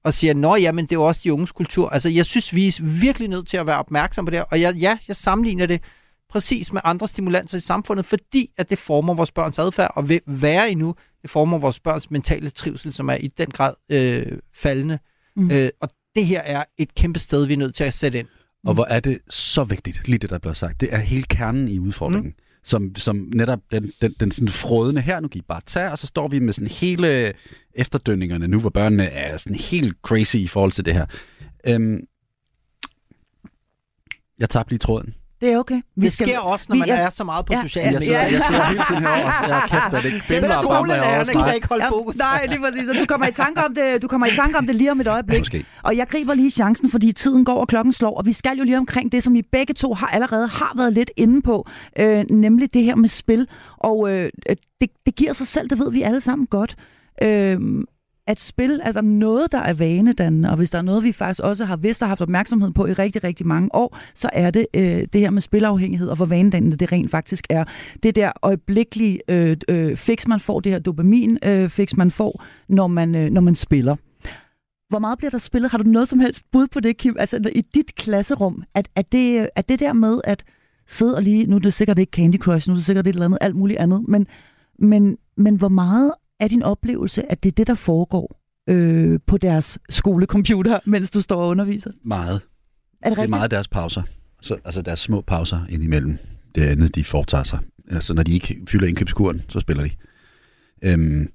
Speaker 4: og siger, nå ja, men det er jo også de unges kultur. Altså, jeg synes, vi er virkelig nødt til at være opmærksom på det, og jeg, ja, jeg sammenligner det præcis med andre stimulanser i samfundet, fordi at det former vores børns adfærd, og vil være endnu, det former vores børns mentale trivsel, som er i den grad øh, faldende.
Speaker 3: Mm.
Speaker 4: Øh, og det her er et kæmpe sted, vi er nødt til at sætte ind.
Speaker 5: Og hvor er det så vigtigt, lige det, der bliver sagt. Det er hele kernen i udfordringen. Mm. Som, som netop den, den, den sådan frødende her, nu kan I bare tage, og så står vi med sådan hele efterdønningerne nu, hvor børnene er sådan helt crazy i forhold til det her. Øhm, jeg tabte lige tråden.
Speaker 3: Det er okay.
Speaker 4: Vi det sker også, når
Speaker 3: vi
Speaker 4: man
Speaker 3: er-
Speaker 4: er så meget på
Speaker 3: Ja,
Speaker 4: sociale
Speaker 5: Jeg sidder,
Speaker 4: medier.
Speaker 5: jeg sidder hele tiden herovre, og jeg er kæft, det ikke bimler og bamler jeg også
Speaker 4: kan ikke holde fokus.
Speaker 3: Nej, lige præcis. Og du kommer i tanke om det, du kommer i tanke om det lige om et øjeblik.
Speaker 5: Måske.
Speaker 3: Og jeg griber lige chancen, fordi tiden går, og klokken slår, og vi skal jo lige omkring det, som I begge to har allerede har været lidt inde på, øh, nemlig det her med spil. Og øh, det, det giver sig selv, det ved vi alle sammen godt. Øh, at spil, altså noget, der er vanedannende, og hvis der er noget, vi faktisk også har vidst og haft opmærksomhed på i rigtig, rigtig mange år, så er det øh, det her med spilafhængighed, og hvor vanedannende det rent faktisk er. Det der øjeblikkelige øh, øh, fix, man får, det her dopamin øh, fix, man får, når man, øh, når man spiller. Hvor meget bliver der spillet? Har du noget som helst bud på det, Kim? Altså i dit klasserum, at, at, det, at det der med at sidde og lige, nu er det sikkert ikke Candy Crush, nu er det sikkert et eller andet, alt muligt andet, men, men, men hvor meget er din oplevelse, at det er det, der foregår øh, på deres skolecomputer, mens du står og underviser?
Speaker 5: Meget.
Speaker 3: Er det
Speaker 5: det er meget deres pauser. Så, altså deres små pauser indimellem. det andet, de foretager sig. Altså, når de ikke fylder indkøbskuren, så spiller de. Øhm,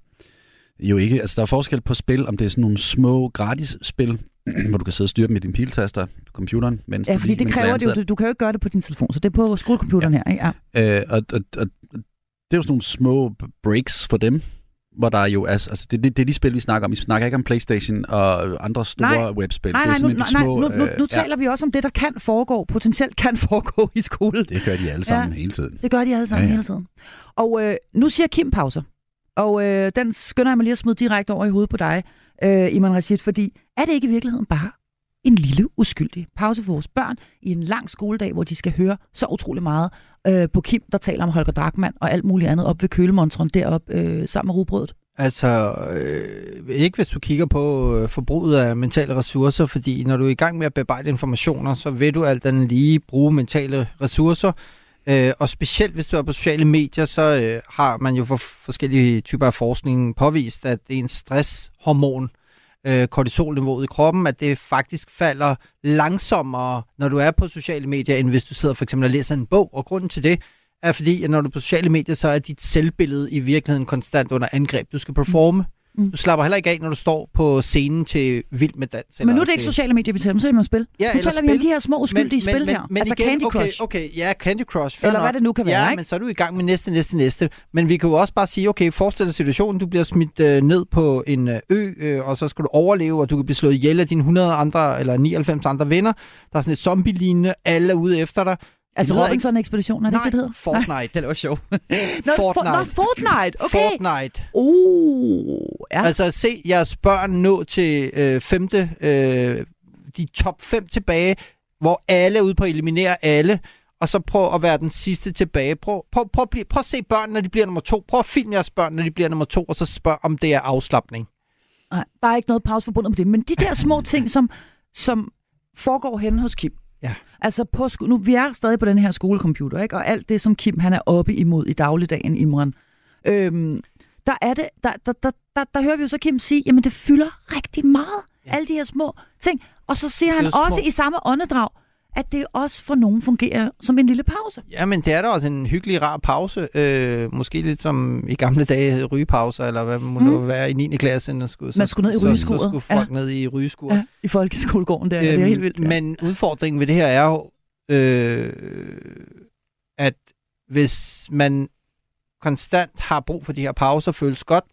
Speaker 5: jo ikke, altså der er forskel på spil, om det er sådan nogle små gratis spil, hvor du kan sidde og styre dem med din piltaster på computeren. Mens
Speaker 3: Ja, fordi det kræver det jo, du, du kan jo ikke gøre det på din telefon, så det er på skolecomputeren her, ikke? Ja.
Speaker 5: Øh, og, og, og, det er jo sådan nogle små breaks for dem, hvor der er jo, altså, altså det, det, det er de spil, vi snakker om. Vi snakker ikke om Playstation og andre store
Speaker 3: Nej.
Speaker 5: webspil.
Speaker 3: Nej,
Speaker 5: er
Speaker 3: nej, nu,
Speaker 5: simpelthen
Speaker 3: nej, nu,
Speaker 5: små,
Speaker 3: nu, nu
Speaker 5: øh,
Speaker 3: taler vi også om det, der kan foregå, potentielt kan foregå i skolen.
Speaker 5: Ja, det gør de alle sammen ja. hele tiden.
Speaker 3: Det gør de alle sammen
Speaker 5: Ja,
Speaker 3: ja,
Speaker 5: ja.
Speaker 3: hele tiden. Og øh, nu siger Kim pauser. Og øh, den skynder jeg mig lige at smide direkte over i hovedet på dig, øh, Iman Rashid, fordi er det ikke i virkeligheden bare en lille uskyldig pause for vores børn i en lang skoledag, hvor de skal høre så utrolig meget øh, på Kim, der taler om Holger Drachmann og alt muligt andet op ved kølemontren deroppe øh, sammen med rugbrødet?
Speaker 4: Altså, øh, ikke hvis du kigger på øh, forbruget af mentale ressourcer, fordi når du er i gang med at bearbejde informationer, så vil du alt andet lige bruge mentale ressourcer. Øh, og specielt hvis du er på sociale medier, så øh, har man jo for forskellige typer af forskning påvist, at det er en stresshormon, øh, kortisolniveauet i kroppen, at det faktisk falder langsommere, når du er på sociale medier, end hvis du sidder for eksempel og læser en bog. Og grunden til det er fordi, at når du er på sociale medier, så er dit selvbillede i virkeligheden konstant under angreb. Du skal performe.
Speaker 3: Mm.
Speaker 4: Du slapper heller ikke af, når du står på scenen til Vild med Dans.
Speaker 3: Men nu er det ikke
Speaker 4: til-
Speaker 3: sociale medier, vi taler om, så er det om spil.
Speaker 4: Ja,
Speaker 3: nu taler vi om de her små uskyldige spil her. altså
Speaker 4: igen,
Speaker 3: Candy
Speaker 4: okay,
Speaker 3: Crush.
Speaker 4: Okay, ja, Candy Crush.
Speaker 3: Eller
Speaker 4: nok.
Speaker 3: hvad det nu kan være,
Speaker 4: Ja,
Speaker 3: ikke?
Speaker 4: men så er du i gang med næste, næste, næste. Men vi kan jo også bare sige, okay, forestil dig situationen, du bliver smidt øh, ned på en øh, ø, øh, og så skal du overleve, og du kan blive slået ihjel af dine 100 andre, eller 99 andre venner. Der er sådan et zombie-lignende, alle er ude efter dig.
Speaker 3: Altså Robinson-ekspeditionen, er det
Speaker 4: Nej,
Speaker 3: ikke det, hedder?
Speaker 4: Fortnite.
Speaker 3: Det var sjovt. Nå,
Speaker 4: Fortnite.
Speaker 3: Nå, Fortnite, okay.
Speaker 4: Fortnite.
Speaker 3: Uh, ja.
Speaker 4: Altså se jeres børn nå til øh, femte, øh, de top fem tilbage, hvor alle er ude på at eliminere alle, og så prøv at være den sidste tilbage. Prøv, prøv, prøv, blive, prøv at se børn, når de bliver nummer to. Prøv at filme jeres børn, når de bliver nummer to, og så spørg, om det er afslappning.
Speaker 3: Nej, der er ikke noget pause forbundet med det. Men de der små ting, som, som foregår henne hos Kim.
Speaker 4: Ja.
Speaker 3: Altså, på nu, vi er stadig på den her skolecomputer, ikke? og alt det, som Kim han er oppe imod i dagligdagen, Imran. Øhm, der, er det, der, der, der, der, der hører vi jo så Kim sige, jamen det fylder rigtig meget,
Speaker 4: Ja.
Speaker 3: alle de her små ting. Og så siger
Speaker 4: er
Speaker 3: han
Speaker 4: små-
Speaker 3: også i samme åndedrag, at det også for nogen fungerer som en lille pause.
Speaker 4: Ja, men det er da også en hyggelig, rar pause. Øh, måske lidt som i gamle dage rygepauser, eller hvad må
Speaker 3: Mm.
Speaker 4: være i 9. klasse. Når skulle,
Speaker 3: Man skulle ned i
Speaker 4: så,
Speaker 3: rygeskuret.
Speaker 4: Så skulle folk
Speaker 3: Ja.
Speaker 4: ned i rygeskuret.
Speaker 3: Ja, I folkeskolegården der, øhm, det er helt vildt. Ja.
Speaker 4: Men udfordringen ved det her er jo, øh, at hvis man konstant har brug for de her pauser, føles godt,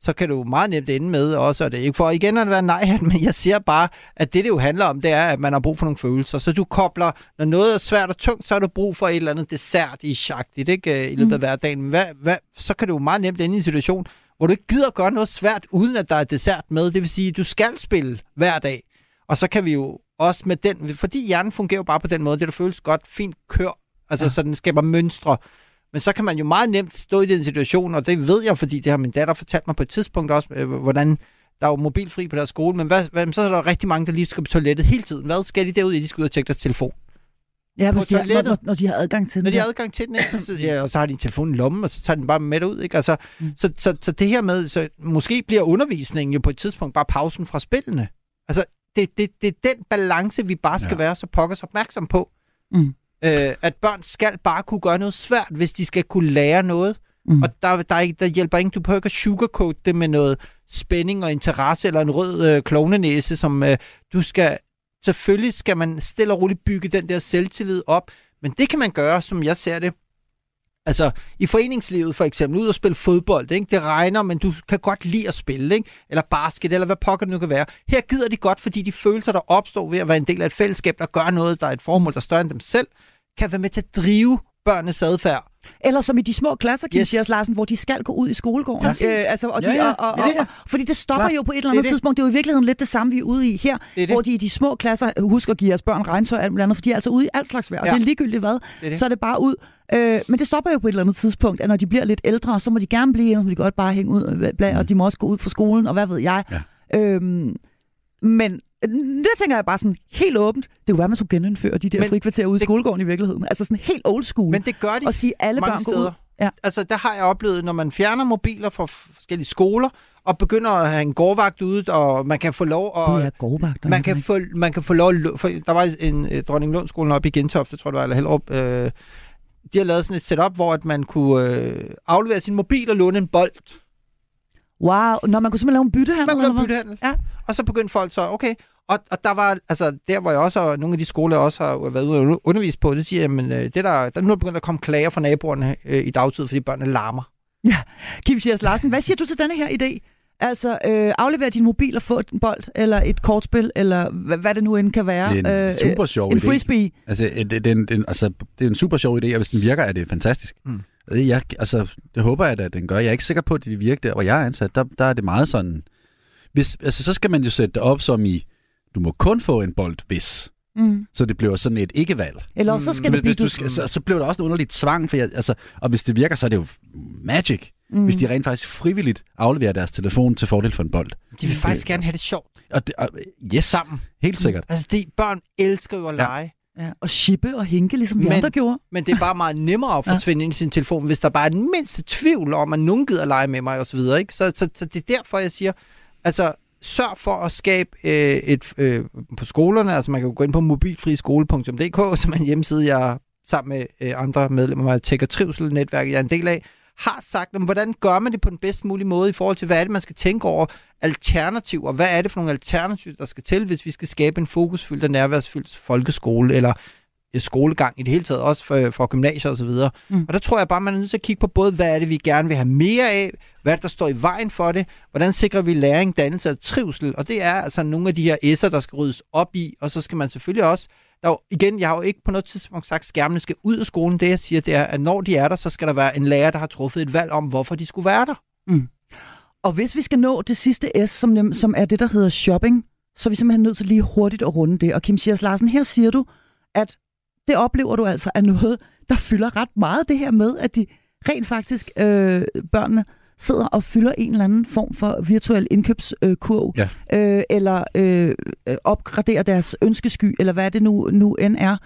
Speaker 4: så kan du meget nemt ende med også, og det er ikke for igen at være nej, men jeg siger bare, at det, det jo handler om, det er, at man har brug for nogle følelser. Så du kobler, når noget er svært og tungt, så har du brug for et eller andet dessert i chagtigt, ikke? øh, I løbet af
Speaker 3: Mm.
Speaker 4: hverdagen. Hvad, hvad, så kan du jo meget nemt ende i en situation, hvor du ikke gider at gøre noget svært, uden at der er dessert med. Det vil sige, at du skal spille hver dag. Og så kan vi jo også med den, fordi hjernen fungerer jo bare på den måde, det der føles godt, fint kør, altså. Ja. så den skaber mønstre. Men så kan man jo meget nemt stå i den situation, og det ved jeg, fordi det har min datter fortalt mig på et tidspunkt også, øh, hvordan der er jo mobilfri på deres skole, men hvad, hvad, så er der rigtig mange, der lige skal på toilettet hele tiden. Hvad skal de derud i? De skal ud og tjekke deres telefon.
Speaker 3: ja,
Speaker 4: på
Speaker 3: hvis de, har- når, når, når de har adgang til
Speaker 4: Når
Speaker 3: den.
Speaker 4: de har adgang til den, ikke, så, ja, og så har de en telefon i lommen, og så tager den bare med ud. Ikke? Altså,
Speaker 3: Mm.
Speaker 4: så, så, så det her med, så måske bliver undervisningen jo på et tidspunkt bare pausen fra spillene. Altså, det, det, det er den balance, vi bare skal
Speaker 5: ja.
Speaker 4: være så pokkers opmærksom på.
Speaker 3: Mm.
Speaker 4: Øh, at børn skal bare kunne gøre noget svært, hvis de skal kunne lære noget.
Speaker 3: Mm.
Speaker 4: Og der, der, er der hjælper ikke, du behøver ikke at sugarcoat det med noget spænding og interesse, eller en rød øh, klovnenæse, som øh, du skal... Selvfølgelig skal man stille og roligt bygge den der selvtillid op, men det kan man gøre, som jeg ser det, Altså, i foreningslivet for eksempel, ud og spille fodbold, ikke? det regner, men du kan godt lide at spille, ikke? eller basket, eller hvad pokker det nu kan være. Her gider de godt, fordi de følelser, der opstår ved at være en del af et fællesskab, der gør noget, der er et formål, der er større end dem selv, kan være med til at drive børnenes adfærd.
Speaker 3: Eller som i de små klasser, Kim
Speaker 4: Yes.
Speaker 3: yes. Larsen, hvor de skal gå ud i skolegården.
Speaker 4: Præcis.
Speaker 3: Øh, altså, og de,
Speaker 4: Ja, ja.
Speaker 3: Og, og,
Speaker 4: Det
Speaker 3: og,
Speaker 4: det.
Speaker 3: og, fordi det stopper
Speaker 4: Klart.
Speaker 3: jo på et eller
Speaker 4: Det er
Speaker 3: andet
Speaker 4: det.
Speaker 3: tidspunkt. Det er jo i virkeligheden lidt det samme, vi er ude i her,
Speaker 4: Det det.
Speaker 3: hvor de i de små klasser, husk at give jeres børn regntøj og alt muligt andet, for de er altså ude i alt slags vejr, og
Speaker 4: Ja.
Speaker 3: det er ligegyldigt hvad,
Speaker 4: Det det.
Speaker 3: så er det bare ud. Øh, men det stopper jo på et eller andet tidspunkt, at når de bliver lidt ældre, så må de gerne blive, så må de godt bare hænge ud, og, bla,
Speaker 4: Mm.
Speaker 3: og de må også gå ud fra skolen, og hvad ved jeg.
Speaker 5: Ja.
Speaker 3: Øhm, men det tænker jeg bare sådan helt åbent. Det kunne være, man skulle genindføre de der
Speaker 4: Men
Speaker 3: frikvarterer ude i
Speaker 4: det-
Speaker 3: skolegården i virkeligheden. Altså sådan helt old school.
Speaker 4: Men det gør de
Speaker 3: og sige, alle
Speaker 4: mange
Speaker 3: børn går
Speaker 4: steder.
Speaker 3: ud. Ja.
Speaker 4: Altså, der har jeg oplevet, når man fjerner mobiler fra forskellige skoler, og begynder at have en gårdvagt ude, og man kan få lov at...
Speaker 3: Det er gårdvagter.
Speaker 4: man kan, få, man kan få lov at for Der var en øh, Dronning Lund skolen oppe i Gentofte, tror jeg det var, eller Hellerup. Øh, de har lavet sådan et setup, hvor at man kunne øh, aflevere sin mobil og låne en bold.
Speaker 3: Wow, når man kunne simpelthen lave en byttehandel?
Speaker 4: Man kunne lave
Speaker 3: hvad?
Speaker 4: byttehandel.
Speaker 3: Ja.
Speaker 4: Og så begyndte folk så, okay, og, og der var, altså der hvor jeg også, og nogle af de skoler jeg også har været ude og undervise på, det siger, jamen, øh, det der, der nu er begyndt at komme klager fra naboerne øh, i dagtid, fordi børnene larmer.
Speaker 3: Kim Sias Larsen, hvad siger du til denne her idé? Altså, øh, aflevere din mobil og få en bold, eller et kortspil, eller hvad, hvad det nu end kan være.
Speaker 5: Det er en
Speaker 3: Øh,
Speaker 5: super sjov
Speaker 3: En
Speaker 5: idé.
Speaker 3: frisbee.
Speaker 5: Altså, det, det, er en, det, altså, det er en super sjov idé, og hvis den virker, er det fantastisk.
Speaker 4: Mm.
Speaker 5: Mm. Jeg, altså, det håber jeg, at den gør. Jeg er ikke sikker på, at det virker der, hvor jeg er ansat. Der, der er det meget sådan... Hvis, altså, så skal man jo sætte det op som i, du må kun få en bold, hvis.
Speaker 3: Mm.
Speaker 5: Så det bliver sådan et ikke-valg.
Speaker 3: Eller også så skal
Speaker 5: Men
Speaker 3: det blive...
Speaker 5: hvis du
Speaker 3: Du,
Speaker 5: skal, så, så bliver der også en underligt tvang, for jeg, altså, og hvis det virker, så er det jo magic,
Speaker 3: mm.
Speaker 5: mm. hvis de rent faktisk frivilligt afleverer deres telefon til fordel for en bold.
Speaker 4: De vil faktisk gerne have det sjovt
Speaker 5: Og det, og, yes,
Speaker 4: sammen.
Speaker 5: helt sikkert.
Speaker 4: Altså, de børn elsker jo at
Speaker 5: Ja.
Speaker 4: lege.
Speaker 3: ja, og shippe og hinke, ligesom vi
Speaker 4: Men-
Speaker 3: andre gjorde.
Speaker 4: Men det er bare meget nemmere at
Speaker 3: Ja.
Speaker 4: forsvinde ind i sin telefon, hvis der bare er den mindste tvivl om, at nogen gider lege med mig osv. Ikke? Så, så, så det er derfor, jeg siger, altså sørg for at skabe øh, et øh, på skolerne, altså man kan jo gå ind på mobilfriskole.dk, som er en hjemmeside, jeg sammen med øh, andre medlemmer af Tech og Trivsel netværket, jeg er en del af, har sagt, om, hvordan gør man det på den bedst mulige måde i forhold til, hvad er det, man skal tænke over alternativer. Hvad er det for nogle alternativer, der skal til, hvis vi skal skabe en fokusfyldt og nærværsfyldt folkeskole, eller øh, skolegang i det hele taget, også for, for gymnasier osv.
Speaker 3: Mm.
Speaker 4: Mm. Og der tror jeg bare, man er nødt til at kigge på både, hvad er det, vi gerne vil have mere af, hvad er det, der står i vejen for det, hvordan sikrer vi læring, dannelse og trivsel, og det er altså nogle af de her S'er, der skal ryddes op i, og så skal man selvfølgelig også, der jo, igen, jeg har jo ikke på noget tidspunkt sagt, at skærmene skal ud af skolen. Det jeg siger, det er, at når de er der, så skal der være en lærer, der har truffet et valg om, hvorfor de skulle være der. Mm.
Speaker 3: Og hvis vi skal nå det sidste S, som, som er det, der hedder shopping, så er vi simpelthen nødt til lige hurtigt at runde det. Og Kim Sias Larsen, her siger du, at det oplever du altså er noget, der fylder ret meget det her med, at de rent faktisk, øh, børnene, sidder og fylder en eller anden form for virtuel indkøbskurv,
Speaker 5: Ja.
Speaker 3: øh, eller øh, øh, opgraderer deres ønskesky, eller hvad det nu, nu end er.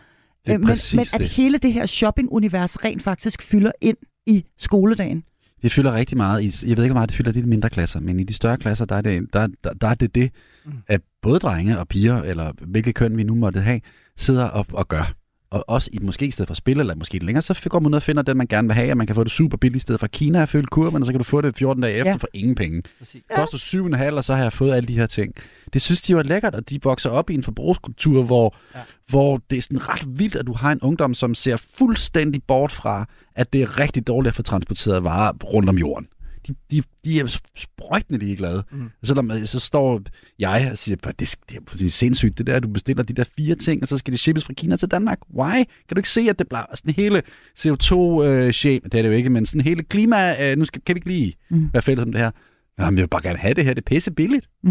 Speaker 5: Det er
Speaker 3: Øh, men,
Speaker 5: præcis
Speaker 3: men at
Speaker 5: det.
Speaker 3: hele det her shoppingunivers rent faktisk fylder ind i skoledagen.
Speaker 5: Det fylder rigtig meget. I, jeg ved ikke, hvor meget det fylder i de mindre klasser, men i de større klasser, der er det der, der, der, er det, det
Speaker 4: Mm.
Speaker 5: at både drenge og piger, eller hvilket køn vi nu måtte have, sidder op og gør. Og også i, måske i stedet for spil, eller måske længere, så går man ud og finder det, man gerne vil have, og man kan få det super billigt i stedet fra Kina at fylde kurven, og så kan du få det 14 dage efter
Speaker 3: Ja.
Speaker 5: for ingen penge.
Speaker 4: Præcis.
Speaker 5: Det koster 7,5, og så har jeg fået alle de her ting. Det synes de var lækkert, og de vokser op i en forbrugskultur, hvor,
Speaker 4: ja.
Speaker 5: hvor det er sådan ret vildt, at du har en ungdom, som ser fuldstændig bort fra, at det er rigtig dårligt at få transporteret varer rundt om jorden. De, de, de er sprøjtende ligeglade.
Speaker 4: Mm.
Speaker 5: Mm. Selvom øh, så står jeg og siger, "But det, det er fuldstændig sindssygt, det der, at du bestiller de der fire ting, og så skal de shippes fra Kina til Danmark. Why? Kan du ikke se, at det bliver sådan hele CO2-shame, det er det jo ikke, men sådan hele klima, øh, nu skal, kan vi ikke lige
Speaker 3: Mm.
Speaker 5: være fælles om det her. Jamen, jeg vil bare gerne have det her, det er pisse billigt.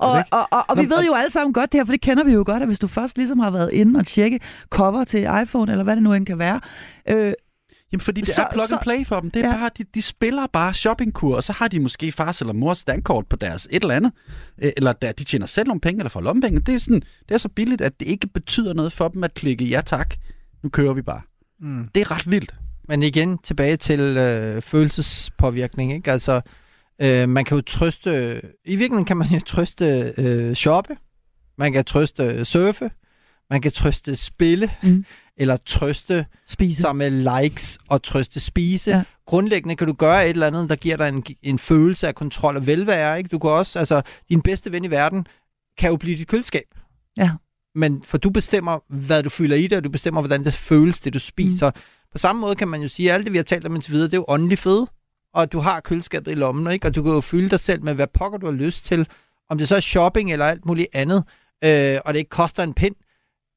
Speaker 3: og,
Speaker 5: ikke?
Speaker 3: og, og, og vi ved
Speaker 5: og-
Speaker 3: jo alle sammen godt det her, for det kender vi jo godt, at hvis du først ligesom har været inde og tjekke cover til iPhone, eller hvad det nu end kan være, øh,
Speaker 5: Jamen, fordi det
Speaker 3: Så-
Speaker 5: så, er plug
Speaker 3: så-
Speaker 5: and play for dem. Det er
Speaker 3: Ja.
Speaker 5: bare, de, de spiller bare shoppingkur, og så har de måske fars eller mors dankort på deres et eller andet. Øh, Eller der, de tjener selv nogle penge, eller får lommepenge. Det er, sådan, det er så billigt, at det ikke betyder noget for dem at klikke, ja tak, nu kører vi bare.
Speaker 4: Mm.
Speaker 5: Det er ret vildt.
Speaker 4: Men igen, tilbage til øh, følelsespåvirkning. Ikke? Altså, øh, man kan jo trøste... I virkeligheden kan man jo trøste øh, shoppe. Man kan trøste øh, surfe. Man kan trøste spille.
Speaker 3: Mm.
Speaker 4: Eller trøste
Speaker 3: spise.
Speaker 4: sig med likes og trøste spise.
Speaker 3: Ja.
Speaker 4: Grundlæggende kan du gøre et eller andet, der giver dig en, en følelse af kontrol og velvære. Ikke? Du kan også... Altså, din bedste ven i verden kan jo blive dit køleskab.
Speaker 3: Ja.
Speaker 4: Men for du bestemmer, hvad du fylder i det, og du bestemmer, hvordan det føles, det du spiser. Mm. På samme måde kan man jo sige, at alt det, vi har talt om indtil videre, det er jo åndelig føde. Og du har køleskabet i lommen, ikke? og du kan jo fylde dig selv med, hvad pokker du har lyst til. Om det så er shopping eller alt muligt andet, øh, og det ikke koster en pind,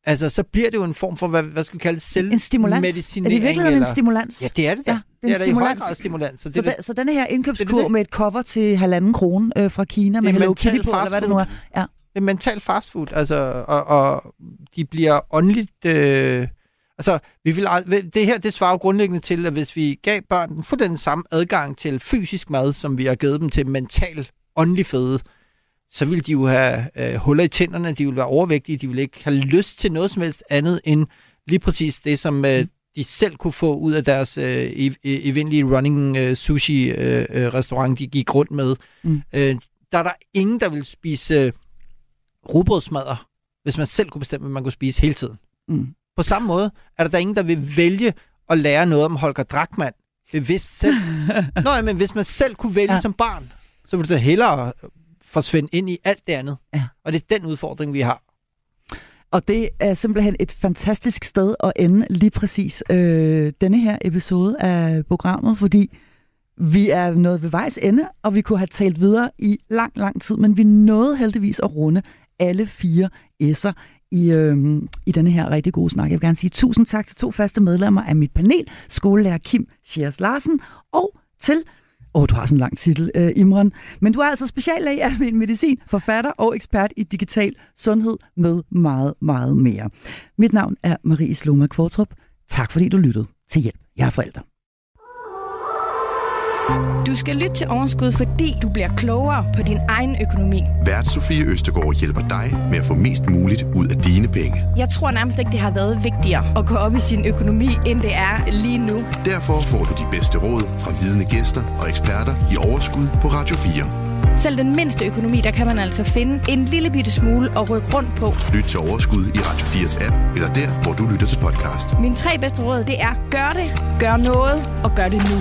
Speaker 4: altså så bliver det jo en form for, hvad, hvad skal vi kalde selv
Speaker 3: en stimulans. Er det virkeligheden
Speaker 4: eller...
Speaker 3: en stimulans?
Speaker 4: Ja, det er det da.
Speaker 3: Ja,
Speaker 4: det er, det er da i
Speaker 3: stimulans.
Speaker 4: stimulans. Så det,
Speaker 3: Så, da, så denne her indkøbskur
Speaker 4: Det det.
Speaker 3: med et cover til halvanden krone øh, fra Kina med Hello Kitty på, eller hvad det nu er. Ja.
Speaker 4: det er mental fastfood, altså, og, og de bliver åndeligt... Øh, altså, vi vil, det her, det svarer jo grundlæggende til, at hvis vi gav børn for den samme adgang til fysisk mad, som vi har givet dem til mental, åndelig føde, så ville de jo have øh, huller i tænderne, de ville være overvægtige, de ville ikke have lyst til noget som helst andet end lige præcis det, som øh, de selv kunne få ud af deres øh, ev- evindelige running øh, sushi øh, øh, restaurant, de gik rundt med.
Speaker 3: Mm.
Speaker 4: Øh, der er der ingen, der vil spise øh, rugbrødsmadder, hvis man selv kunne bestemme, hvad man kunne spise hele tiden.
Speaker 3: Mm.
Speaker 4: På samme måde er der, der ingen, der vil vælge at lære noget om Holger Drachmann bevidst selv. Nå, men hvis man selv kunne vælge ja. Som barn, så ville det hellere forsvinde ind i alt det andet.
Speaker 3: Ja.
Speaker 4: Og det er den udfordring, vi har.
Speaker 3: Og det er simpelthen et fantastisk sted at ende lige præcis øh, denne her episode af programmet, fordi vi er nået ved vejs ende, og vi kunne have talt videre i lang, lang tid, men vi nåede heldigvis at runde alle fire S'er i, øh, i denne her rigtig gode snak. Jeg vil gerne sige tusind tak til to faste medlemmer af mit panel, skolelærer Kim Schiers Larsen, og til Åh, oh, du har sådan en lang titel, uh, Imran. Men du er altså speciallæge i almen medicin, forfatter og ekspert i digital sundhed med meget, meget mere. Mit navn er Marie Sloma Kvartrup. Tak fordi du lyttede til Hjælp. Jeg er forælder.
Speaker 1: Du skal lytte til Overskud, fordi du bliver klogere på din egen økonomi.
Speaker 2: Vært Sofie Østegård hjælper dig med at få mest muligt ud af dine penge.
Speaker 1: Jeg tror nærmest ikke, det har været vigtigere at gå op i sin økonomi, end det er lige nu.
Speaker 2: Derfor får du de bedste råd fra vidende gæster og eksperter i Overskud på Radio 4.
Speaker 1: Selv den mindste økonomi, der kan man altså finde en lille bitte smule at rykke rundt på.
Speaker 2: Lyt til Overskud i Radio 4's app, eller der, hvor du lytter til podcast.
Speaker 1: Mine tre bedste råd, det er gør det, gør noget og gør det nu.